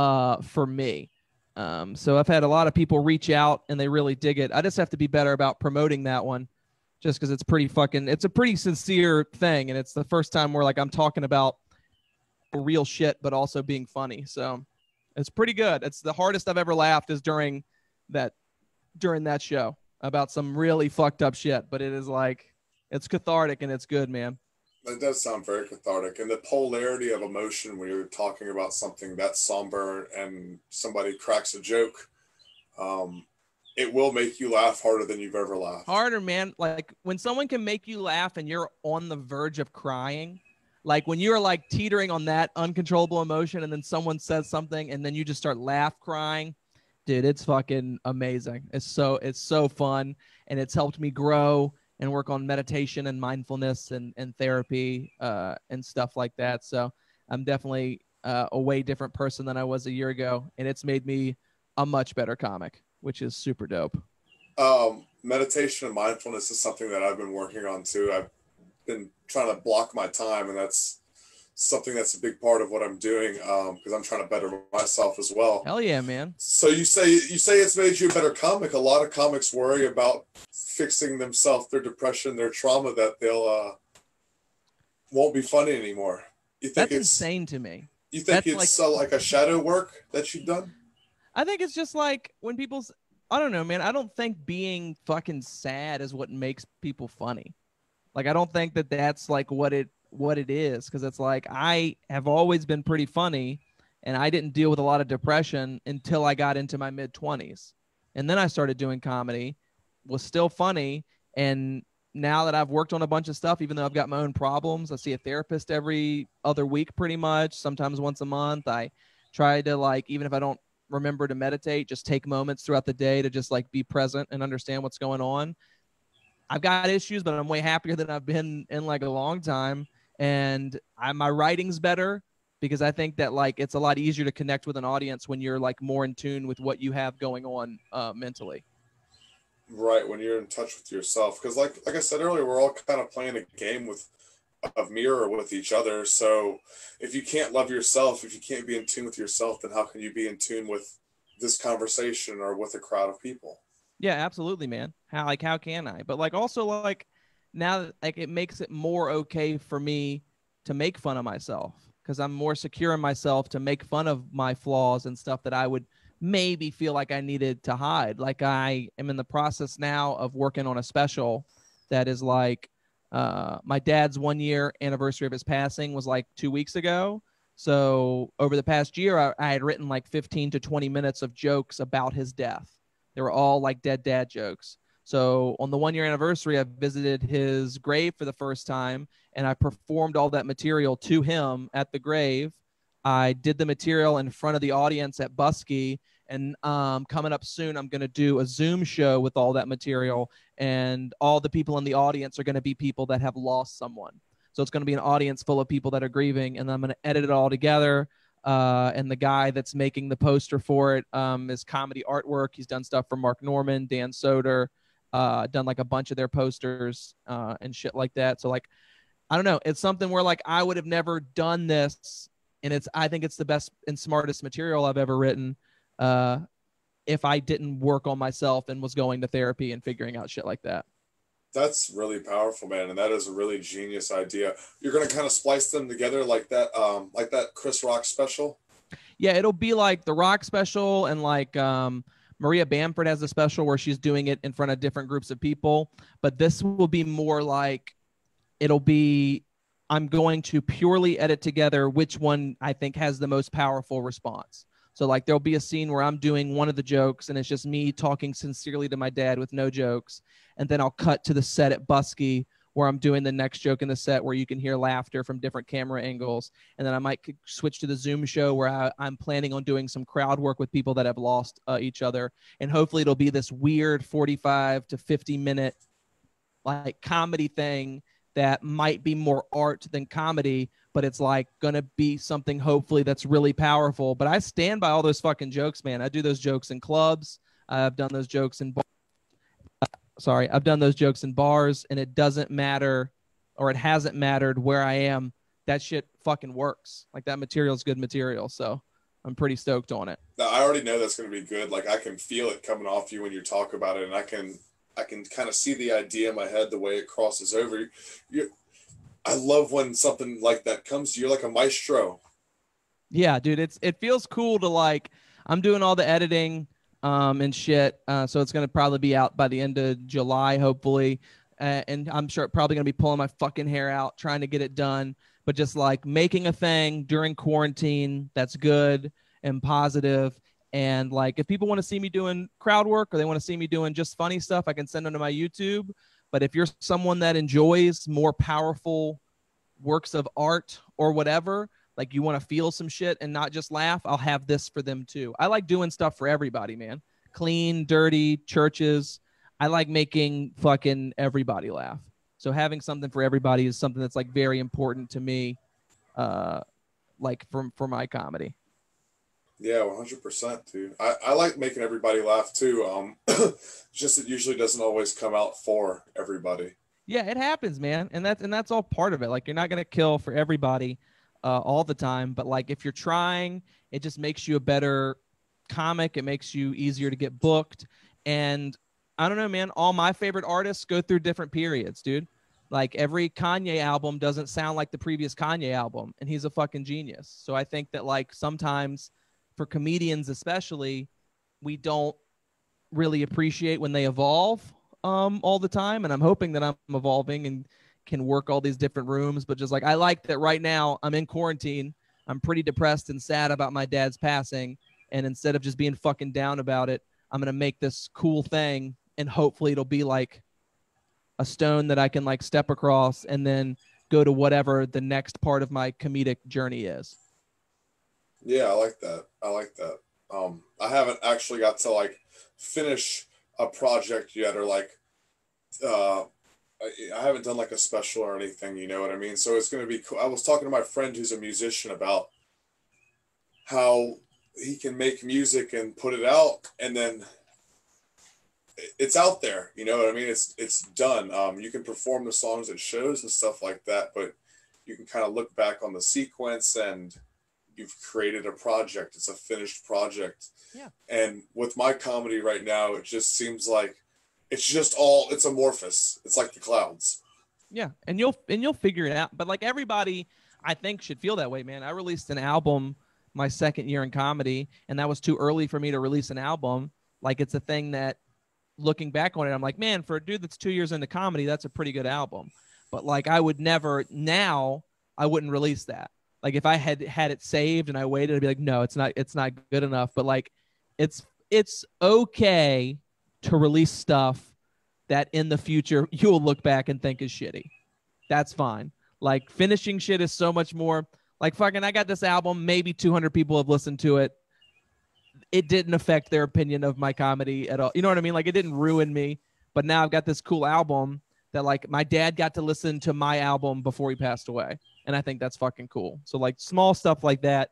uh, for me. Um, so I've had a lot of people reach out and they really dig it. I just have to be better about promoting that one just because it's pretty fucking, it's a pretty sincere thing. And it's the first time where like I'm talking about real shit, but also being funny. So it's pretty good. It's the hardest I've ever laughed is during that during that show about some really fucked up shit, but it is like it's cathartic and it's good, man. It does sound very cathartic, and the polarity of emotion when you're talking about something that's somber and somebody cracks a joke, um, it will make you laugh harder than you've ever laughed. Harder, man. Like when someone can make you laugh and you're on the verge of crying, like when you're like teetering on that uncontrollable emotion, and then someone says something, and then you just start laugh crying dude, it's fucking amazing. It's so it's so fun, and it's helped me grow and work on meditation and mindfulness and and therapy uh, and stuff like that. So I'm definitely uh, a way different person than I was a year ago, and it's made me a much better comic, which is super dope. Um, meditation and mindfulness is something that I've been working on too. I've been trying to block my time, and that's something that's a big part of what I'm doing because um, I'm trying to better myself as well. Hell yeah, man! So you say you say it's made you a better comic. A lot of comics worry about fixing themselves, their depression, their trauma that they'll uh, won't be funny anymore. You think that's it's insane to me? You think that's it's like, uh, like a shadow work that you've done? I think it's just like when people's. I don't know, man. I don't think being fucking sad is what makes people funny. Like I don't think that that's like what it what it is because it's like I have always been pretty funny and I didn't deal with a lot of depression until I got into my mid 20s. And then I started doing comedy, was still funny and now that I've worked on a bunch of stuff even though I've got my own problems, I see a therapist every other week pretty much, sometimes once a month. I try to like even if I don't remember to meditate, just take moments throughout the day to just like be present and understand what's going on. I've got issues, but I'm way happier than I've been in like a long time and I, my writing's better because I think that like it's a lot easier to connect with an audience when you're like more in tune with what you have going on uh, mentally. Right when you're in touch with yourself, because like like I said earlier, we're all kind of playing a game with of mirror with each other. So if you can't love yourself, if you can't be in tune with yourself, then how can you be in tune with this conversation or with a crowd of people? Yeah, absolutely, man. How like how can I? But like also like now like it makes it more okay for me to make fun of myself because I'm more secure in myself to make fun of my flaws and stuff that I would maybe feel like I needed to hide. Like I am in the process now of working on a special that is like uh, my dad's one year anniversary of his passing was like two weeks ago. So over the past year, I, I had written like 15 to 20 minutes of jokes about his death. They were all like dead dad jokes. So on the one year anniversary, I visited his grave for the first time and I performed all that material to him at the grave. I did the material in front of the audience at Buskey. And um, coming up soon, I'm going to do a Zoom show with all that material. And all the people in the audience are going to be people that have lost someone. So it's going to be an audience full of people that are grieving, and I'm going to edit it all together. Uh, and the guy that's making the poster for it um, is comedy artwork. He's done stuff for Mark Normand, Dan Soder, uh, done like a bunch of their posters uh, and shit like that. So like, I don't know. It's something where like I would have never done this, and it's I think it's the best and smartest material I've ever written. Uh, if I didn't work on myself and was going to therapy and figuring out shit like that. That's really powerful, man, and that is a really genius idea. You're gonna kind of splice them together like that, um, like that Chris Rock special. Yeah, it'll be like the Rock special, and like um, Maria Bamford has a special where she's doing it in front of different groups of people. But this will be more like it'll be. I'm going to purely edit together which one I think has the most powerful response. So like there'll be a scene where I'm doing one of the jokes and it's just me talking sincerely to my dad with no jokes, and then I'll cut to the set at Buskey where I'm doing the next joke in the set where you can hear laughter from different camera angles, and then I might switch to the Zoom show where I, am planning on doing some crowd work with people that have lost uh, each other, and hopefully it'll be this weird 45 to 50 minute like comedy thing that might be more art than comedy but it's like gonna be something hopefully that's really powerful. But I stand by all those fucking jokes, man. I do those jokes in clubs. I've done those jokes in. Bar- uh, sorry, I've done those jokes in bars, and it doesn't matter, or it hasn't mattered where I am. That shit fucking works. Like that material is good material. So I'm pretty stoked on it. I already know that's to be good. Like I can feel it coming off you when you talk about it, and I can I can kind of see the idea in my head the way it crosses over. You, I love when something like that comes to you. You're like a maestro. Yeah, dude, it's it feels cool to like. I'm doing all the editing um, and shit, uh, so it's gonna probably be out by the end of July, hopefully. Uh, and I'm sure probably gonna be pulling my fucking hair out trying to get it done. But just like making a thing during quarantine that's good and positive and like if people want to see me doing crowd work or they want to see me doing just funny stuff, I can send them to my YouTube but if you're someone that enjoys more powerful works of art or whatever, like you want to feel some shit and not just laugh, I'll have this for them too. I like doing stuff for everybody, man. Clean, dirty, churches. I like making fucking everybody laugh. So having something for everybody is something that's like very important to me, uh, like from for my comedy. Yeah, one hundred percent, dude. I, I like making everybody laugh too. Um, [clears throat] just it usually doesn't always come out for everybody. Yeah, it happens, man, and that's and that's all part of it. Like you're not gonna kill for everybody uh, all the time, but like if you're trying, it just makes you a better comic. It makes you easier to get booked, and I don't know, man. All my favorite artists go through different periods, dude. Like every Kanye album doesn't sound like the previous Kanye album, and he's a fucking genius. So I think that like sometimes for comedians especially, we don't really appreciate when they evolve um, all the time. And I'm hoping that I'm evolving and can work all these different rooms. But just like I like that right now, I'm in quarantine. I'm pretty depressed and sad about my dad's passing. And instead of just being fucking down about it, I'm gonna make this cool thing, and hopefully it'll be like a stone that I can like step across and then go to whatever the next part of my comedic journey is. Yeah, I like that. I like that. Um, I haven't actually got to like finish a project yet, or like, uh, I, haven't done like a special or anything. You know what I mean? So it's gonna be cool. I was talking to my friend who's a musician about how he can make music and put it out, and then it's out there. You know what I mean? It's it's done. Um, you can perform the songs at shows and stuff like that, but you can kind of look back on the sequence and you've created a project. It's a finished project. Yeah. And with my comedy right now, it just seems like it's just all it's amorphous. It's like the clouds. Yeah, and you'll and you'll figure it out. But like everybody, I think should feel that way, man. I released an album my second year in comedy, and that was too early for me to release an album. Like it's a thing that, looking back on it, I'm like, man, for a dude that's two years into comedy, that's a pretty good album. But like, I would never now. I wouldn't release that like if I had had it saved and I waited, I'd be like, no, it's not, it's not good enough. But like, it's it's okay to release stuff that in the future [laughs] you'll look back and think is shitty. That's fine. Like finishing shit is so much more. Like fucking, I got this album. Maybe 200 people have listened to it. It didn't affect their opinion of my comedy at all. You know what I mean? Like it didn't ruin me. But now I've got this cool album that like my dad got to listen to my album before he passed away. And I think that's fucking cool. So like small stuff like that,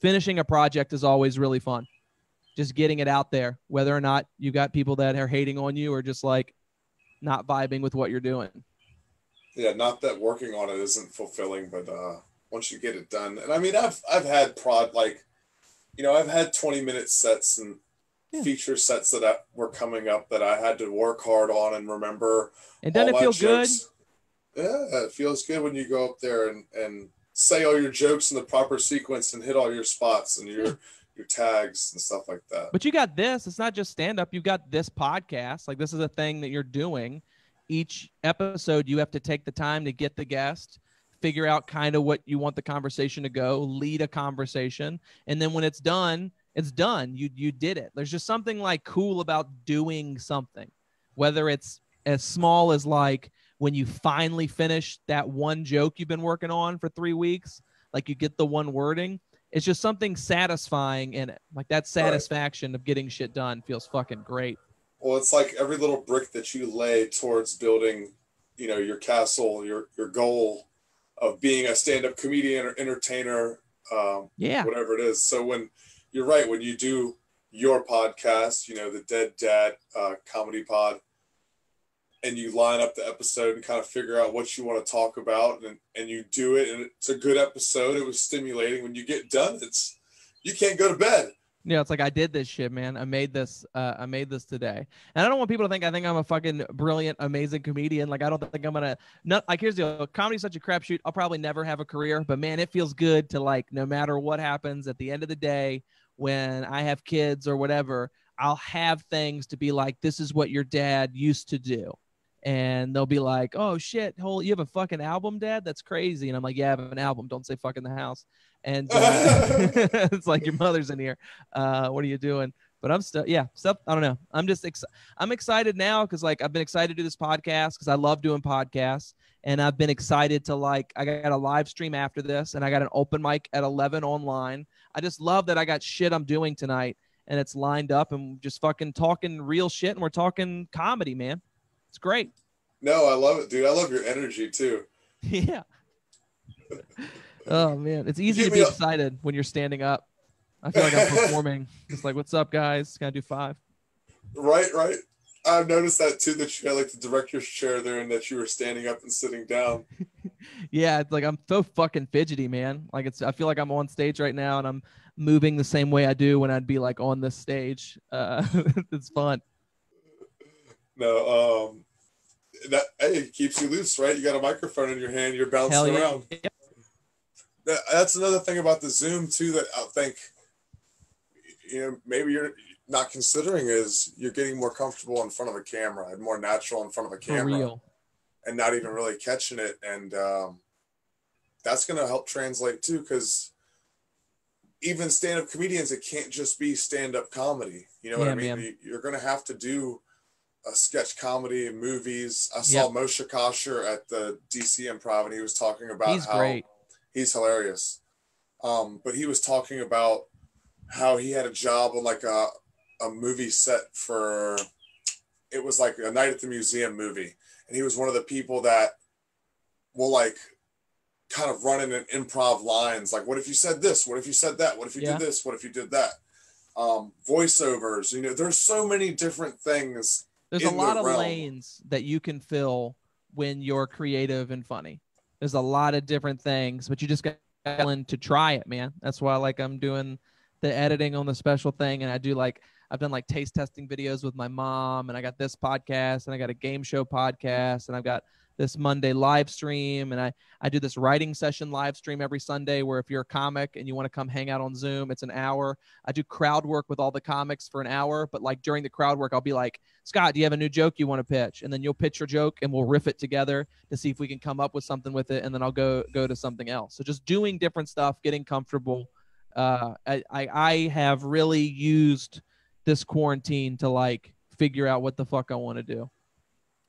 finishing a project is always really fun. Just getting it out there, whether or not you got people that are hating on you or just like not vibing with what you're doing. Yeah, not that working on it isn't fulfilling, but uh once you get it done. And I mean I've I've had prod like you know, I've had 20 minute sets and yeah. feature sets that I, were coming up that I had to work hard on and remember. And doesn't it feel jokes. good? Yeah, it feels good when you go up there and, and say all your jokes in the proper sequence and hit all your spots and your [laughs] your tags and stuff like that. But you got this. It's not just stand up. You've got this podcast. Like this is a thing that you're doing. Each episode, you have to take the time to get the guest, figure out kind of what you want the conversation to go, lead a conversation, and then when it's done, it's done. You you did it. There's just something like cool about doing something, whether it's as small as like when you finally finish that one joke you've been working on for three weeks, like you get the one wording. It's just something satisfying in it. Like that satisfaction right. of getting shit done feels fucking great. Well, it's like every little brick that you lay towards building, you know, your castle, your your goal of being a stand-up comedian or entertainer, um, yeah, whatever it is. So when you're right. When you do your podcast, you know, the Dead Dad uh, comedy pod, and you line up the episode and kind of figure out what you want to talk about, and, and you do it, and it's a good episode. It was stimulating. When you get done, it's you can't go to bed. Yeah, it's like I did this shit, man. I made this. Uh, I made this today, and I don't want people to think I think I'm a fucking brilliant, amazing comedian. Like I don't think I'm gonna. Not like here's the comedy's such a crapshoot. I'll probably never have a career, but man, it feels good to like no matter what happens at the end of the day, when I have kids or whatever, I'll have things to be like, this is what your dad used to do. And they'll be like, oh shit, whole you have a fucking album, dad? That's crazy. And I'm like, yeah, I have an album. Don't say fuck in the house. And uh, [laughs] [laughs] it's like your mother's in here. Uh, what are you doing? But I'm still, yeah, stuff. I don't know. I'm just, ex- I'm excited now because like I've been excited to do this podcast because I love doing podcasts and I've been excited to like I got a live stream after this and I got an open mic at 11 online. I just love that I got shit I'm doing tonight and it's lined up and just fucking talking real shit and we're talking comedy, man. It's great. No, I love it, dude. I love your energy too. [laughs] yeah. oh man, it's easy to be excited when you're standing up. I feel like I'm [laughs] performing. Just like, what's up, guys? Can I do five? Right, right. I've noticed that too. That you had like the director's chair there, and that you were standing up and sitting down. [laughs] yeah, it's like I'm so fucking fidgety, man. Like it's. I feel like I'm on stage right now, and I'm moving the same way I do when I'd be like on this stage. Uh, it's fun. No, um, that hey, it keeps you loose, right? You got a microphone in your hand, you're bouncing yeah. around. Yep. That, that's another thing about the Zoom too that I think, you know, maybe you're not considering is you're getting more comfortable in front of a camera and more natural in front of a camera and not even really catching it and um, that's going to help translate too because even stand-up comedians it can't just be stand-up comedy you know yeah, what i mean man. you're going to have to do a sketch comedy and movies. I saw yep. moshe kasher at the dc improv and he was talking about he's how great. he's hilarious. Um, but he was talking about how he had a job on like a a movie set for it was like a night at the museum movie. And he was one of the people that will like kind of run in an improv lines like what if you said this? What if you said that? What if you yeah. did this? What if you did that? Um voiceovers you know there's so many different things there's a lot the of realm. lanes that you can fill when you're creative and funny there's a lot of different things but you just got to try it man that's why like i'm doing the editing on the special thing and i do like I've done like taste testing videos with my mom, and I got this podcast, and I got a game show podcast, and I've got this Monday live stream, and I I do this writing session live stream every Sunday. Where if you're a comic and you want to come hang out on Zoom, it's an hour. I do crowd work with all the comics for an hour, but like during the crowd work, I'll be like, Scott, do you have a new joke you want to pitch? And then you'll pitch your joke, and we'll riff it together to see if we can come up with something with it, and then I'll go go to something else. So just doing different stuff, getting comfortable. Uh, I, I I have really used this quarantine to like figure out what the fuck I want to do.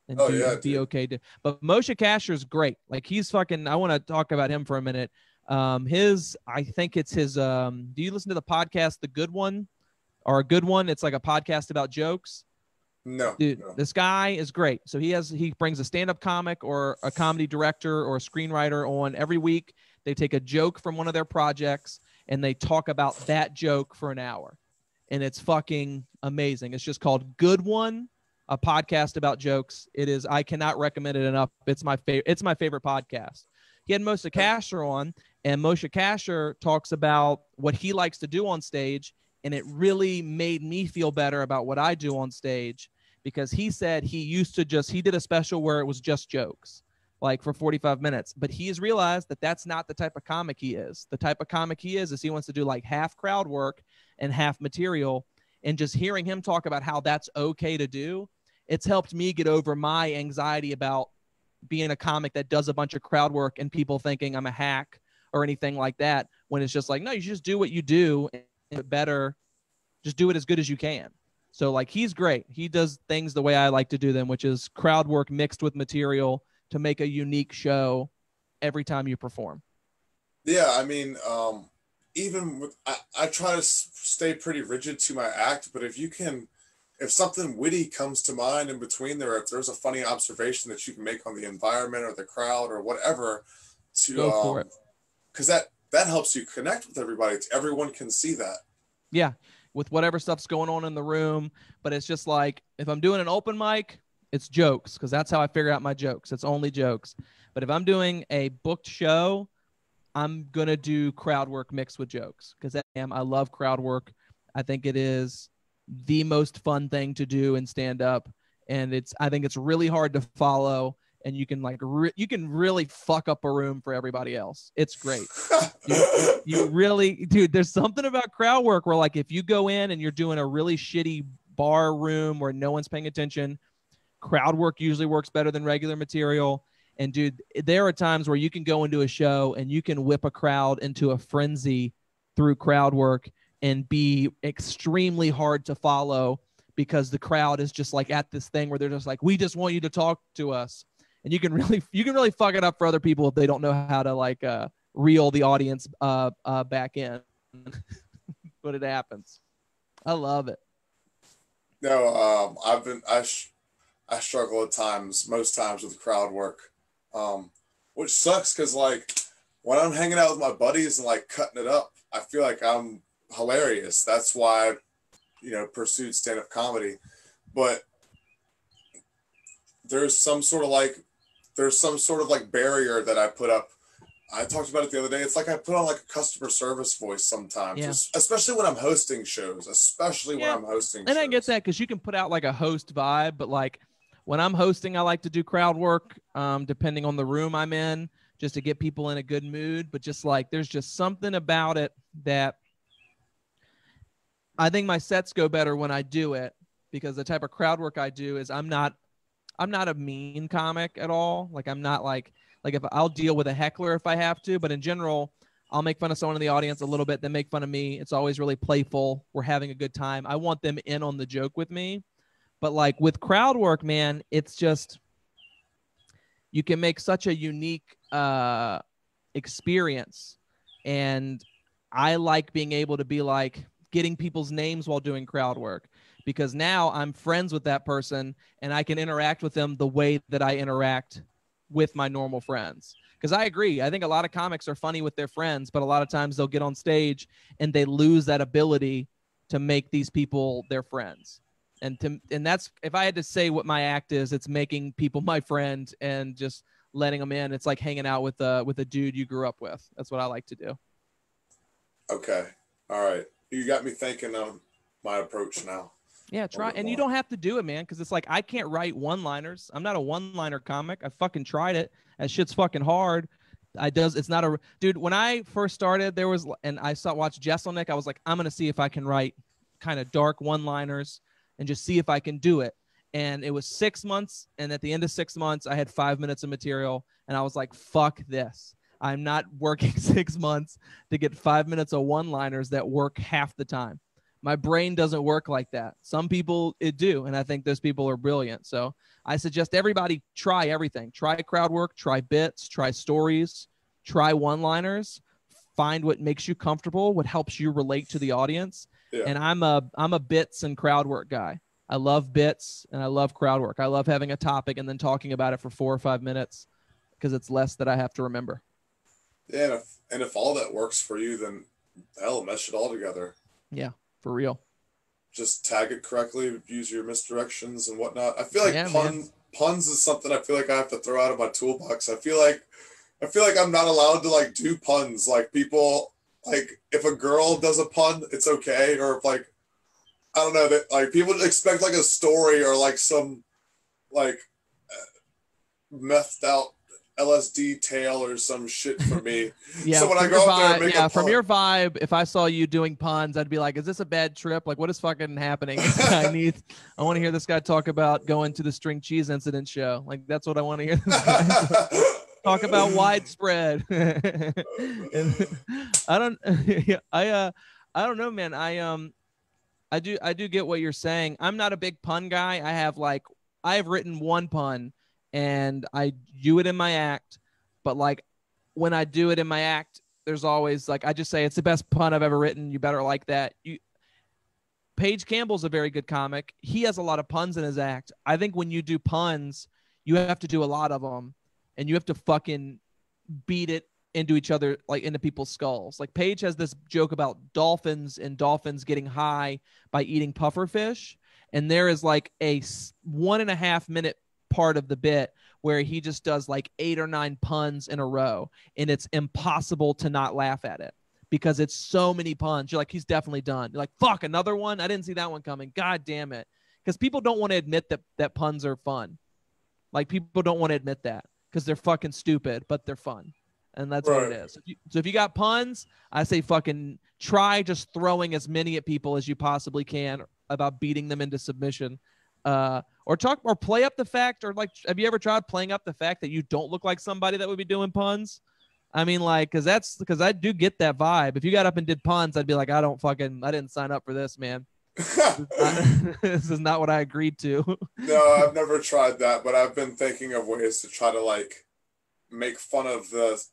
And oh, be, yeah, be okay to but Moshe Kasher is great. Like he's fucking I want to talk about him for a minute. Um his I think it's his um do you listen to the podcast The Good One? Or a good one? It's like a podcast about jokes. No, dude no. this guy is great so he has he brings a stand-up comic or a comedy director or a screenwriter on every week they take a joke from one of their projects and they talk about that joke for an hour and it's fucking amazing it's just called good one a podcast about jokes. It is i cannot recommend it enough. It's my favorite it's my favorite podcast. He had Moshe Kasher on, and Moshe Kasher talks about what he likes to do on stage, and it really made me feel better about what I do on stage because he said he used to just he did a special where it was just jokes like for 45 minutes but he has realized that that's not the type of comic he is. The type of comic he is is he wants to do like half crowd work and half material and just hearing him talk about how that's okay to do it's helped me get over my anxiety about being a comic that does a bunch of crowd work and people thinking i'm a hack or anything like that when it's just like no you just do what you do and better just do it as good as you can so like he's great. He does things the way I like to do them, which is crowd work mixed with material to make a unique show every time you perform. Yeah, I mean, um, even with I, I try to stay pretty rigid to my act, but if you can, if something witty comes to mind in between there, if there's a funny observation that you can make on the environment or the crowd or whatever, to Go for um, it. because that that helps you connect with everybody. Everyone can see that. Yeah, with whatever stuff's going on in the room, but it's just like if I'm doing an open mic, it's jokes because that's how I figure out my jokes. It's only jokes. But if I'm doing a booked show, I'm gonna do crowd work mixed with jokes because I am. I love crowd work. I think it is the most fun thing to do in stand up, and it's. I think it's really hard to follow, and you can like re- you can really fuck up a room for everybody else. It's great. You really, dude. There's something about crowd work where like if you go in and you're doing a really shitty bar room where no one's paying attention, crowd work usually works better than regular material. And dude, there are times where you can go into a show and you can whip a crowd into a frenzy through crowd work and be extremely hard to follow because the crowd is just like at this thing where they're just like, we just want you to talk to us. And you can [laughs] really you can really fuck it up for other people if they don't know how to like uh reel the audience uh uh back in. [laughs] but it happens. I love it. No, um, I've been I sh- I struggle at times, most times with crowd work, um, which sucks because like when I'm hanging out with my buddies and like cutting it up, I feel like I'm hilarious. That's why, I, you know, pursued stand up comedy, but there's some sort of like there's some sort of like barrier that I put up. I talked about it the other day. It's like I put on like a customer service voice sometimes, Yeah. especially when I'm hosting shows, especially Yeah. when I'm hosting. And I get that because you can put out like a host vibe, but like when I'm hosting, I like to do crowd work, um, depending on the room I'm in, just to get people in a good mood. But just like there's just something about it that I think my sets go better when I do it because the type of crowd work I do is I'm not I'm not a mean comic at all. Like I'm not like like if I'll deal with a heckler if I have to, but in general, I'll make fun of someone in the audience a little bit, then make fun of me. It's always really playful. We're having a good time. I want them in on the joke with me. But like with crowd work, man, it's just you can make such a unique uh experience. And I like being able to be like getting people's names while doing crowd work because now I'm friends with that person and I can interact with them the way that I interact with my normal friends. Because I agree, I think a lot of comics are funny with their friends, but a lot of times they'll get on stage and they lose that ability to make these people their friends. And to and that's if I had to say what my act is, it's making people [laughs] my friend and just letting them in. It's like hanging out with a with a dude you grew up with. That's what I like to do. Okay. All right. You got me thinking of my approach now. Yeah, try and you don't have to do it, man, because it's like I can't write one-liners. I'm not a one-liner comic. I fucking tried it. That shit's fucking hard. I does. It's not a dude. When I first started, there was and I saw watch Jeselnik. I was like, I'm gonna see if I can write kind of dark one-liners and just see if I can do it. And it was six months, and at the end of six months, I had five minutes of material, and I was like, fuck this. I'm not working [laughs] six months to get five minutes of one-liners that work half the time. My brain doesn't work like that. Some people it do and i think those people are brilliant. So i suggest everybody try everything. Try crowd work try bits try stories try one liners find what makes you comfortable what helps you relate to the audience. Yeah. and i'm a i'm a bits and crowd work guy. I love bits and I love crowd work. I love having a topic and then talking about it for four or five minutes because it's less that I have to remember. Yeah, and if, and if all that works for you, then hell, mesh it all together. Yeah, for real. Just tag it correctly, use your misdirections and whatnot. I feel like yeah, pun man. puns is something I feel like I have to throw out of my toolbox. I feel like I feel like I'm not allowed to like do puns. Like people like if a girl does a pun, it's okay. Or if like I don't know that like people expect like a story or like some like methed out LSD tail or some shit for me. [laughs] yeah. So when I go up there, yeah, from your vibe, if I saw you doing puns, I'd be like, "Is this a bad trip? Like, what is fucking happening? [laughs] I need, I want to hear this guy talk about going to the string cheese incident show. Like, that's what I want to hear. [laughs] talk about widespread. and I don't, I uh, I don't know, man. I um, I do, I do get what you're saying. I'm not a big pun guy. I have like, I have written one pun and I do it in my act. But like when I do it in my act, there's always like I just say it's the best pun I've ever written. You better like that. You Paige Campbell's a very good comic. He has a lot of puns in his act. I think when you do puns, you have to do a lot of them and you have to fucking beat it into each other like into people's skulls. Like Paige has this joke about dolphins and dolphins getting high by eating puffer fish. And there is like a one and a half minute part of the bit where he just does like eight or nine puns in a row and it's impossible to not laugh at it because it's so many puns. You're like, he's definitely done. You're like, fuck, another one? I didn't see that one coming. God damn it. Because people don't want to admit that, that puns are fun. Like, people don't want to admit that because they're fucking stupid, but they're fun. And that's right. what it is. So if you got puns, I say fucking try just throwing as many at people as you possibly can about beating them into submission uh, or talk or play up the fact or like have you ever tried playing up the fact that you don't look like somebody that would be doing puns? I mean like because that's because i do get that vibe. If you got up and did puns i'd be like i don't fucking i didn't sign up for this man. This, is not, this is not what i agreed to. [laughs] No i've never tried that but i've been thinking of ways to try to like make fun of the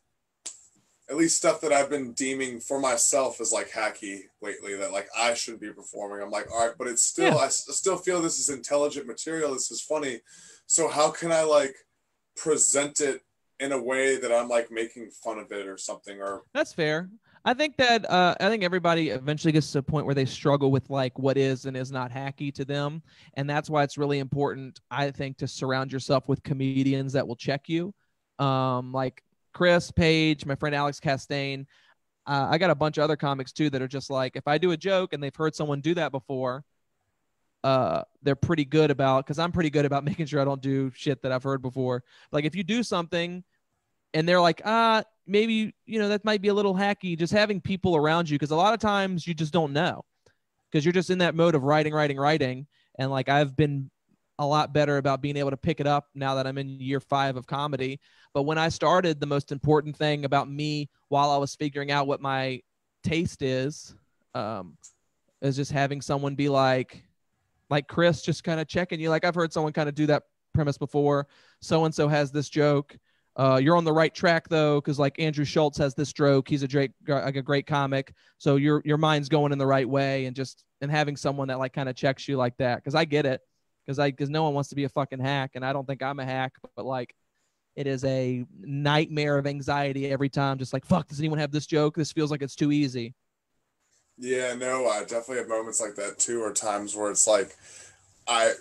at least stuff that I've been deeming for myself as like hacky lately that like I shouldn't be performing. I'm like, all right, but it's still, yeah. I still feel this is intelligent material. This is funny. So how can I like present it in a way that I'm like making fun of it or something or that's fair. I think that uh, I think everybody eventually gets to a point where they struggle with like what is and is not hacky to them, and that's why it's really important. I think to surround yourself with comedians that will check you. Um, like Chris Page, my friend Alex Castaigne. Uh, I got a bunch of other comics too that are just like, if I do a joke and they've heard someone do that before, uh, they're pretty good about because I'm pretty good about [laughs] making sure I don't do shit that I've heard before. Like if you do something and they're like, ah, maybe you know that might be a little hacky. Just having people around you because a lot of times you just don't know because you're just in that mode of writing, writing, writing. And like I've been a lot better about being able to pick it up now that I'm in year five of comedy. But when I started, the most important thing about me while I was figuring out what my taste is, um, is just having someone be like, like Chris, just kind of checking you. Like I've heard someone kind of do that premise before. So and so has this joke. Uh, you're on the right track though, because like Andrew Schulz has this joke. He's a great, like a great comic. So your your mind's going in the right way, and just and having someone that like kind of checks you like that, because I get it because I because no one wants to be a fucking hack, and I don't think I'm a hack, but like it is a nightmare of anxiety every time. Just like fuck, does anyone have this joke? This feels like it's too easy. Yeah, no, I definitely have moments like that too, or times where it's like I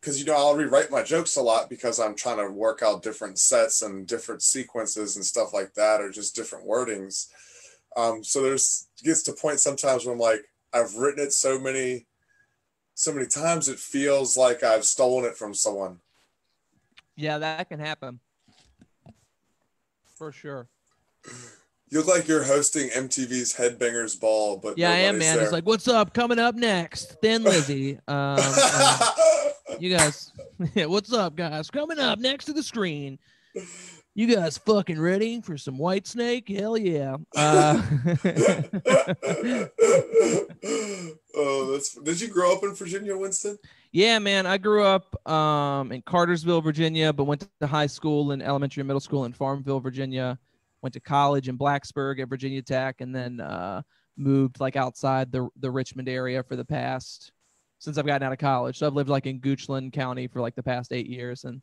because you know I'll rewrite my jokes a lot because I'm trying to work out different sets and different sequences and stuff like that, or just different wordings. Um, so there's gets to point sometimes where I'm like I've written it so many so many times it feels like I've stolen it from someone. Yeah, that can happen. For sure. [clears throat] You look like you're hosting MTV's Headbangers Ball, but yeah, I am, man. There. It's like, what's up? Coming up next, Thin Lizzy. [laughs] um, um, you guys, [laughs] what's up, guys? Coming up next to the screen. You guys fucking ready for some Whitesnake? Hell yeah. Uh, [laughs] oh, that's did you grow up in Virginia, Winston? Yeah, man. I grew up um, in Cartersville, Virginia, but went to high school and elementary and middle school in Farmville, Virginia. Went to college in Blacksburg at Virginia Tech, and then uh, moved like outside the the Richmond area for the past since I've gotten out of college. So I've lived like in Goochland County for like the past eight years, and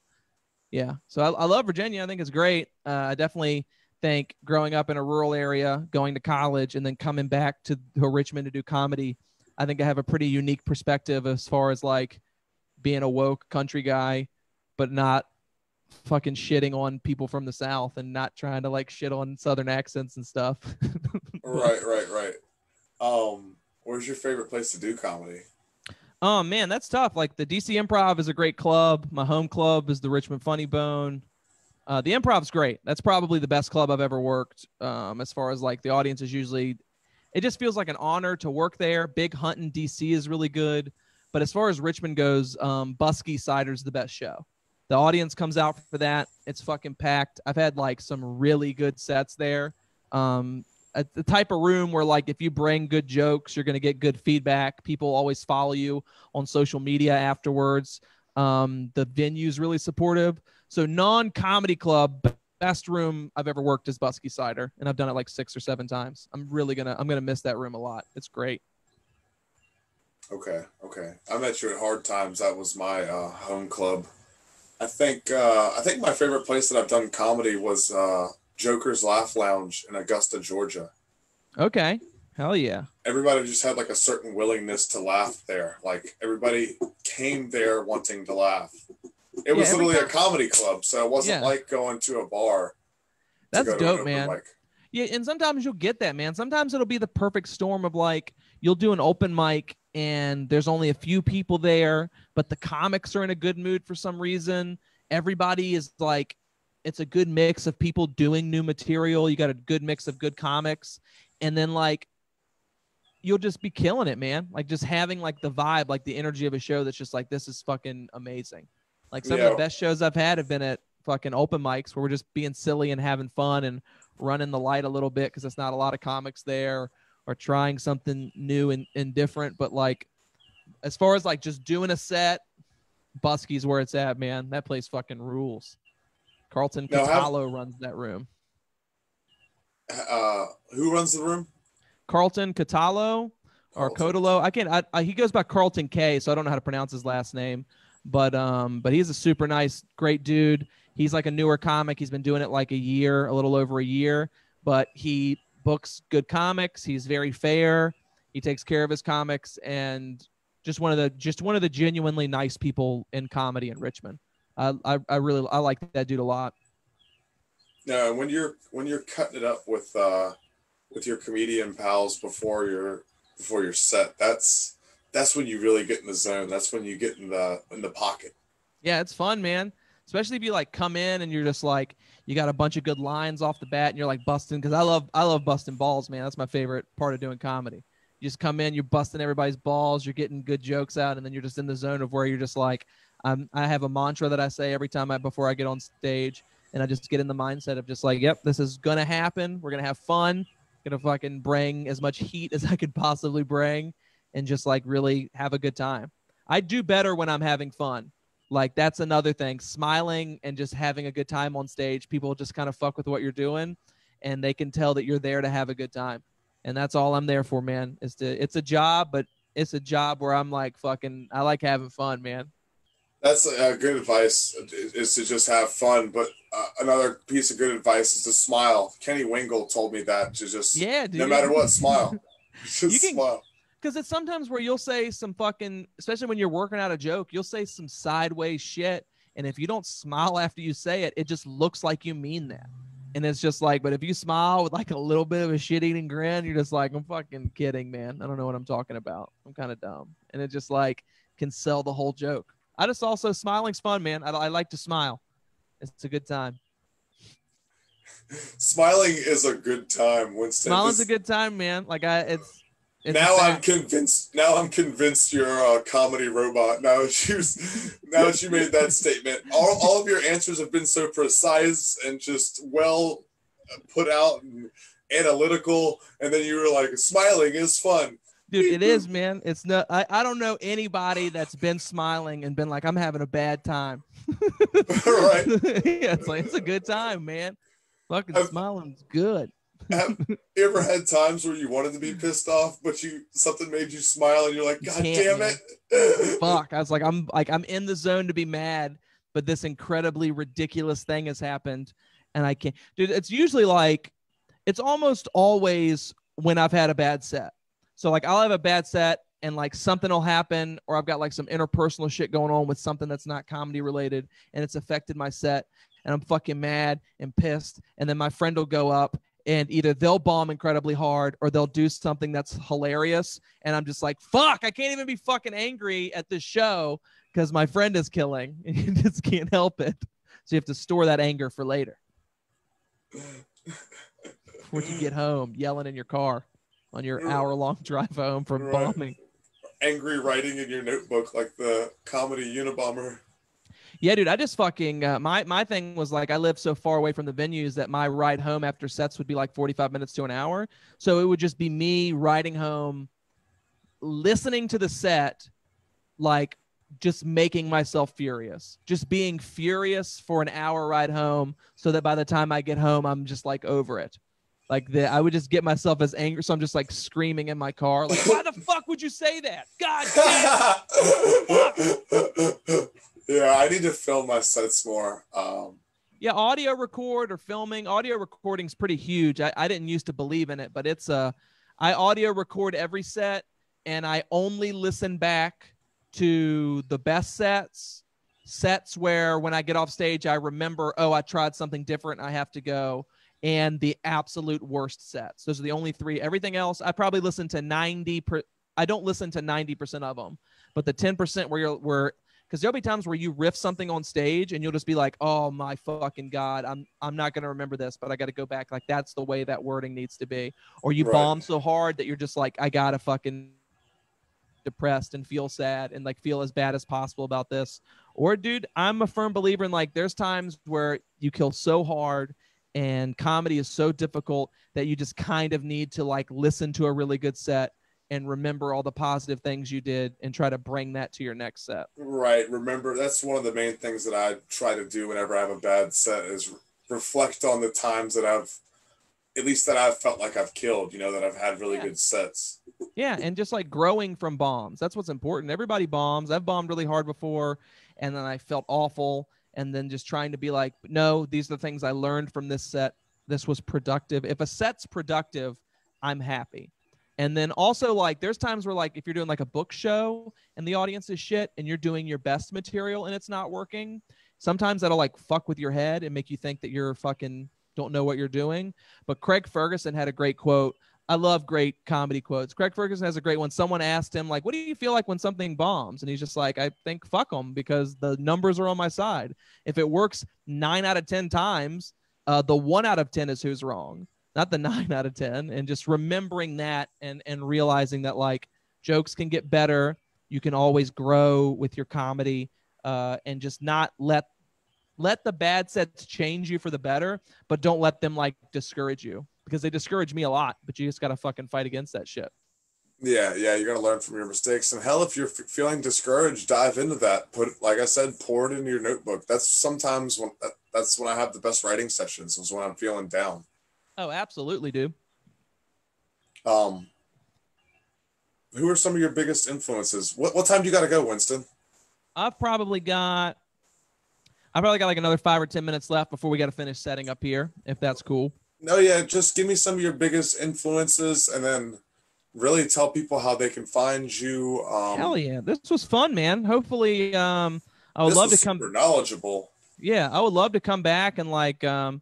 yeah, so I, I love Virginia. I think it's great. Uh, I definitely think growing up in a rural area, going to college, and then coming back to, to Richmond to do comedy, I think I have a pretty unique perspective as far as like being a woke country guy, but not fucking shitting on people from the South and not trying to like shit on Southern accents and stuff. [laughs] right, right, right. Um, where's your favorite place to do comedy? Oh man, that's tough. Like the DC Improv is a great club. My home club is the Richmond Funny Bone. Uh, the Improv's great. That's probably the best club I've ever worked. Um, as far as like the audience is usually, it just feels like an honor to work there. Big Hunt in DC is really good, but as far as Richmond goes, um, Buskey Cider's the best show. The audience comes out for that. It's fucking packed. I've had like some really good sets there. Um, the type of room where like if you bring good jokes, you're gonna get good feedback. People always follow you on social media afterwards. Um, the venue's really supportive. So non-comedy club best room I've ever worked is Buskey Cider, and I've done it like six or seven times. I'm really gonna I'm gonna miss that room a lot. It's great. Okay, okay. I met you at Hard Times. That was my uh, home club. I think uh, I think my favorite place that I've done comedy was uh, Joker's Laugh Lounge in Augusta, Georgia. Okay. Hell yeah. Everybody just had like a certain willingness to laugh there. Like everybody came there wanting to laugh. It yeah, was literally time- a comedy club, so it wasn't yeah. like going to a bar. That's dope, man. Mic. Yeah, and sometimes you'll get that, man. Sometimes it'll be the perfect storm of like you'll do an open mic and there's only a few people there, but the comics are in a good mood for some reason. Everybody is like it's a good mix of people doing new material. You got a good mix of good comics, and then like you'll just be killing it, man. Like just having like the vibe, like the energy of a show that's just like this is fucking amazing. Like some yeah. of the best shows I've had have been at fucking open mics where we're just being silly and having fun and running the light a little bit because there's not a lot of comics there or trying something new and, and different. But like as far as like just doing a set, Buskey's where it's at, man. That place fucking rules. Carlton Catalo runs that room. Uh, who runs the room? Carlton Catalo or Cotalo. I can't. I, I, he goes by Carlton K, so I don't know how to pronounce his last name. But um, but he's a super nice, great dude. He's like a newer comic. He's been doing it like a year, a little over a year. But he books good comics. He's very fair. He takes care of his comics and just one of the just one of the genuinely nice people in comedy in Richmond. I, I, I really I like that dude a lot. No, when you're when you're cutting it up with uh with your comedian pals before your before your set, that's that's when you really get in the zone. That's when you get in the in the pocket. Yeah, it's fun, man. Especially if you like come in and you're just like you got a bunch of good lines off the bat and you're like busting because I love I love busting balls, man. That's my favorite part of doing comedy. You just come in, you're busting everybody's balls, you're getting good jokes out, and then you're just in the zone of where you're just like, I'm, I have a mantra that I say every time I before I get on stage, and I just get in the mindset of just like, yep, this is gonna happen. We're gonna have fun. Gonna fucking bring as much heat as I could possibly bring, and just like really have a good time. I do better when I'm having fun. Like that's another thing. Smiling and just having a good time on stage. People just kind of fuck with what you're doing, and they can tell that you're there to have a good time. And that's all I'm there for, man. Is to it's a job, but it's a job where I'm like fucking. I like having fun, man. That's a good advice is to just have fun. But uh, another piece of good advice is to smile. Kenny Wingle told me that to just yeah, dude. no matter what, smile. [laughs] just you can, smile. Because it's sometimes where you'll say some fucking, especially when you're working out a joke, you'll say some sideways shit, and if you don't smile after you say it, it just looks like you mean that. And it's just like, but if you smile with like a little bit of a shit eating grin, you're just like, I'm fucking kidding, man. I don't know what I'm talking about. I'm kind of dumb. And it just like can sell the whole joke. I just also smiling's fun, man. I, I like to smile. It's a good time. [laughs] Smiling is a good time, Winston. Smiling's a good time, man. Like I, it's. It's now I'm convinced. Now I'm convinced you're a comedy robot. Now she's now she made that statement. All, all of your answers have been so precise and just well put out and analytical. And then you were like, smiling is fun dude it is man it's not I, I don't know anybody that's been smiling and been like i'm having a bad time [laughs] right [laughs] yeah it's like it's a good time man fucking I've, smiling's good Have you ever had times where you wanted to be pissed off, but you something made you smile, and you're like, "God damn it!" Fuck! I was like, I'm like, I'm in the zone to be mad, but this incredibly ridiculous thing has happened, and I can't. Dude, it's usually like, it's almost always when I've had a bad set. So like, I'll have a bad set, and like something will happen, or I've got like some interpersonal shit going on with something that's not comedy related, and it's affected my set, and I'm fucking mad and pissed, and then my friend will go up and either they'll bomb incredibly hard or they'll do something that's hilarious. And i'm just like fuck i can't even be fucking angry at this show because my friend is killing. [laughs] And you just can't help it. So you have to store that anger for later. Before you get home yelling in your car on your hour long drive home from right. bombing. Angry writing in your notebook like the comedy unabomber yeah, dude, I just fucking uh, my my thing was like I live so far away from the venues that my ride home after sets would be like 45 minutes to an hour. So it would just be me riding home listening to the set like just making myself furious. Just being furious for an hour ride home so that by the time I get home I'm just like over it. Like the I would just get myself as angry so I'm just like screaming in my car like why the fuck would you say that? God damn. [laughs] Yeah, I need to film my sets more. Um, yeah, audio record or filming. Audio recording is pretty huge. I, I didn't used to believe in it, but it's a. Uh, I audio record every set, and I only listen back to the best sets, sets where when I get off stage, I remember, oh, I tried something different. I have to go. And the absolute worst sets. Those are the only three. Everything else, I probably listen to 90 per, I don't listen to 90% of them, but the 10% where you're where because there'll be times where you riff something on stage and you'll just be like, "Oh my fucking god, I'm I'm not gonna remember this, but I got to go back." Like that's the way that wording needs to be. Or you right. bomb so hard that you're just like, "I gotta fucking depressed and feel sad and like feel as bad as possible about this." Or, dude, I'm a firm believer in like there's times where you kill so hard and comedy is so difficult that you just kind of need to like listen to a really good set and remember all the positive things you did and try to bring that to your next set. Right. Remember, that's one of the main things that I try to do whenever I have a bad set is reflect on the times that I've, at least that I've felt like I've killed, you know, that I've had really yeah. good sets. Yeah. And just like growing from bombs. That's what's important. Everybody bombs. I've bombed really hard before and then I felt awful. And then just trying to be like, no, these are the things I learned from this set. This was productive. If a set's productive, I'm happy and then also like there's times where like if you're doing like a book show and the audience is shit and you're doing your best material and it's not working, sometimes that'll like fuck with your head and make you think that you're fucking don't know what you're doing. But Craig Ferguson had a great quote. I love great comedy quotes. Craig Ferguson has a great one. Someone asked him like, "What do you feel like when something bombs?" And he's just like, "I think fuck them because the numbers are on my side. If it works 9 out of 10 times, uh, the 1 out of 10 is who's wrong." Not the [laughs] nine out of 10. And just remembering that and, and realizing that like jokes can get better. You can always grow with your comedy uh, and just not let let the bad sets change you for the better, but don't let them like discourage you because they discourage me a lot. But you just gotta fucking fight against that shit. Yeah, yeah, you're gonna learn from your mistakes. And hell, if you're f- feeling discouraged, dive into that. Put, like I said, pour it into your notebook. That's sometimes when that's when I have the best writing sessions. Is when I'm feeling down. Oh, absolutely, dude. Um, who are some of your biggest influences? What what time do you got to go, Winston? I've probably got. I probably got like another five or ten minutes left before we got to finish setting up here, if that's cool. No, yeah, just give me some of your biggest influences, and then really tell people how they can find you. Um, Hell yeah, this was fun, man. Hopefully, um, I would love to come. knowledgeable. Yeah, I would love to come back and like um,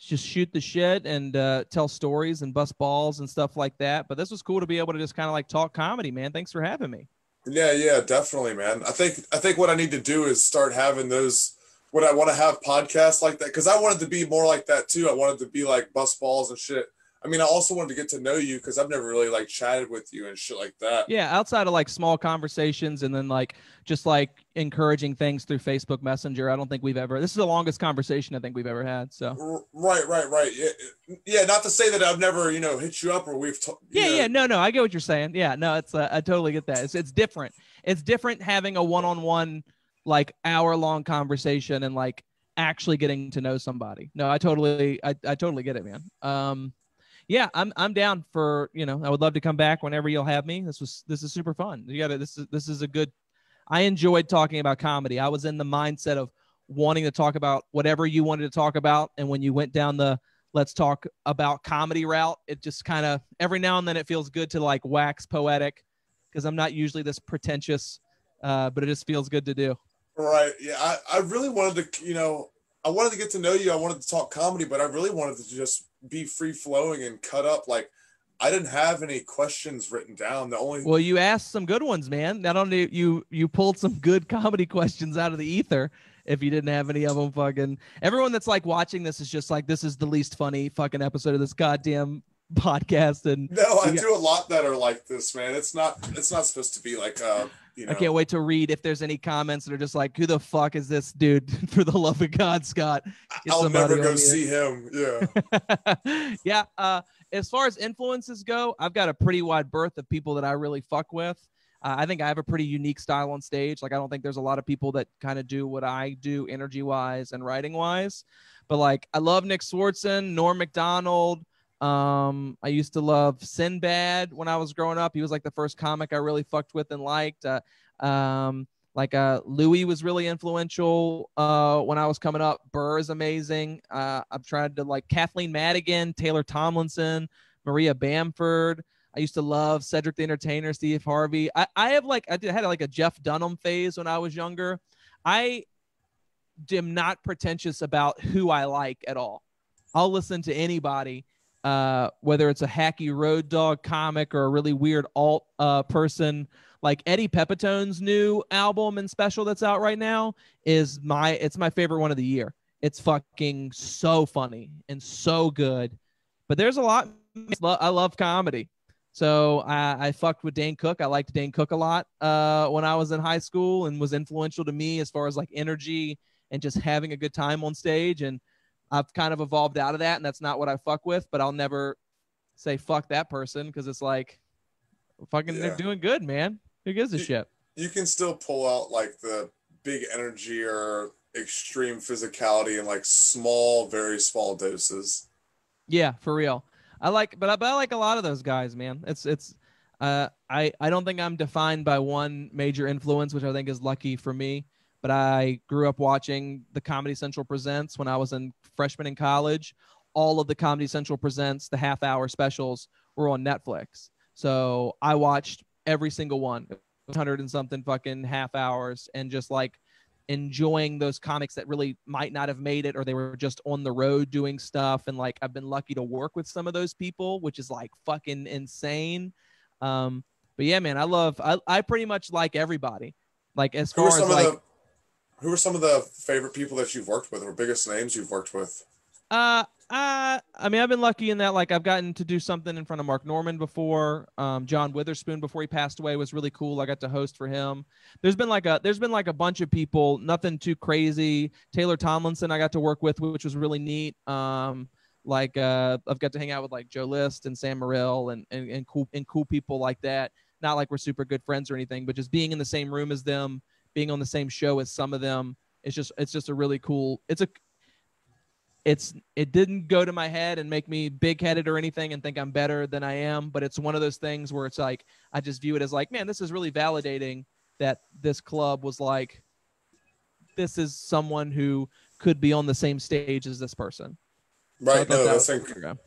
just shoot the shit and uh, tell stories and bust balls and stuff like that. But this was cool to be able to just kind of like talk comedy, man. Thanks for having me. Yeah, yeah, definitely, man. I think I think what I need to do is start having those. What I want to have podcasts like that because I wanted to be more like that too. I wanted to be like bust balls and shit I mean, I also wanted to get to know you because I've never really like chatted with you and shit like that. Yeah, outside of like small conversations and then like just like encouraging things through Facebook Messenger. I don't think we've ever. This is the longest conversation I think we've ever had. So right, right, right. Yeah, yeah. Not to say that I've never you know hit you up or we've. T- yeah, know. yeah. No, no. I get what you're saying. Yeah, no. It's uh, I totally get that. It's it's different. It's different having a one-on-one like hour-long conversation and like actually getting to know somebody. No, I totally I I totally get it, man. Um yeah, I'm I'm down for you know. I would love to come back whenever you'll have me. This was this is super fun. You got to this is this is a good. I enjoyed talking about comedy. I was in the mindset of wanting to talk about whatever you wanted to talk about, and when you went down the let's talk about comedy route, it just kind of every now and then it feels good to like wax poetic because I'm not usually this pretentious, uh, but it just feels good to do. Right. Yeah. I, I really wanted to, you know, I wanted to get to know you. I wanted to talk comedy, but I really wanted to just be free flowing and cut up. Like I didn't have any questions written down. The only well, you asked some good ones, man. Not only you you pulled some good [laughs] comedy questions out of the ether. If you didn't have any of them, fucking everyone that's like watching this is just like this is the least funny fucking episode of this goddamn podcast. And no, I got, do a lot that are like this, man. It's not it's not supposed to be like uh you know. I can't wait to read if there's any comments that are just like, "Who the fuck is this dude?" [laughs] For the love of God, Scott. I'll never go see him. Yeah. [laughs] yeah. Uh, as far as influences go, I've got a pretty wide berth of people that I really fuck with. Uh, I think I have a pretty unique style on stage. Like, I don't think there's a lot of people that kind of do what I do energy wise and writing wise. But like, I love Nick Swardson, Norm Macdonald. Um, I used to love Sinbad when I was growing up. He was like the first comic I really fucked with and liked. Uh, um, like uh, Louis was really influential uh, when I was coming up. Burr is amazing. Uh, I've tried to like Kathleen Madigan, Taylor Tomlinson, Maria Bamford. I used to love Cedric the Entertainer, Steve Harvey. I, I have like I did, had like a Jeff Dunham phase when I was younger. I am not pretentious about who I like at all. I'll listen to anybody uh, whether it's a hacky road dog comic or a really weird alt uh, person like Eddie Pepitone's new album and special that's out right now is my it's my favorite one of the year. It's fucking so funny and so good. But there's a lot I love comedy. So I, I fucked with Dane Cook. I liked Dane Cook a lot uh, when I was in high school and was influential to me as far as like energy and just having a good time on stage. And I've kind of evolved out of that, and that's not what I fuck with. But I'll never say fuck that person because it's like fucking yeah. they're doing good, man. Who gives a you, shit? You can still pull out like the big energy or extreme physicality in like small, very small doses. Yeah, for real. I like, but I, but I like a lot of those guys, man. It's it's. Uh, I I don't think I'm defined by one major influence, which I think is lucky for me but I grew up watching the Comedy Central Presents when I was in freshman in college. All of the Comedy Central Presents, the half hour specials, were on Netflix. So I watched every single one, 100 and something fucking half hours, and just like enjoying those comics that really might not have made it or they were just on the road doing stuff. And like I've been lucky to work with some of those people, which is like fucking insane. Um, but yeah, man, I love, I, I pretty much like everybody. Like as far as like, the- who are some of the favorite people that you've worked with or biggest names you've worked with? Uh, uh, I mean, I've been lucky in that like I've gotten to do something in front of Mark Normand before. Um, John Witherspoon before he passed away was really cool. I got to host for him. There's been like a there's been like a bunch of people, nothing too crazy. Taylor Tomlinson I got to work with, which was really neat. Um, like uh, I've got to hang out with like Joe List and Sam Morril and, and and cool and cool people like that. Not like we're super good friends or anything, but just being in the same room as them being on the same show as some of them. It's just it's just a really cool. It's a it's it didn't go to my head and make me big headed or anything and think I'm better than I am, but it's one of those things where it's like I just view it as like, man, this is really validating that this club was like this is someone who could be on the same stage as this person. Right. So no, that that's inc-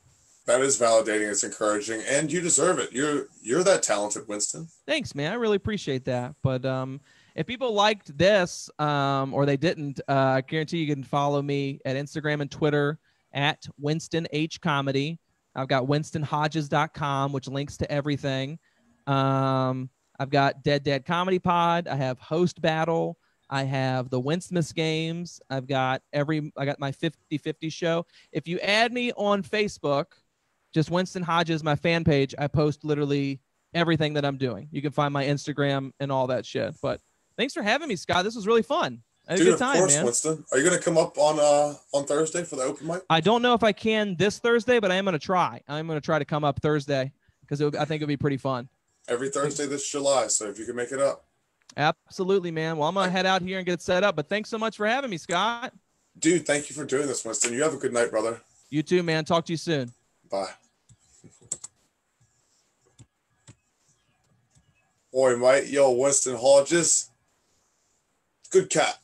that is validating. It's encouraging, and you deserve it. You're you're that talented, Winston. Thanks, man. I really appreciate that. But um, if people liked this um, or they didn't, uh, I guarantee you can follow me at Instagram and Twitter at Winston H Comedy. I've got WinstonHodges.com, which links to everything. Um, I've got Dead Dead Comedy Pod. I have Host Battle. I have the Winstmas Games. I've got every. I got my 50-50 show. If you add me on Facebook, just Winston Hodges, my fan page. I post literally everything that I'm doing. You can find my Instagram and all that shit. But thanks for having me, Scott. This was really fun. Dude, a good time, of course, man. Winston. Are you going to come up on uh on Thursday for the open mic? I don't know if I can this Thursday, but I am going to try. I'm going to try to come up Thursday because I think it'll be pretty fun. Every Thursday this July, so if you can make it up. Absolutely, man. Well, I'm going to head out here and get it set up. But thanks so much for having me, Scott. Dude, thank you for doing this, Winston. You have a good night, brother. You too, man. Talk to you soon. Bye. Boy, mate. Yo, Winston Hodges. Good cat.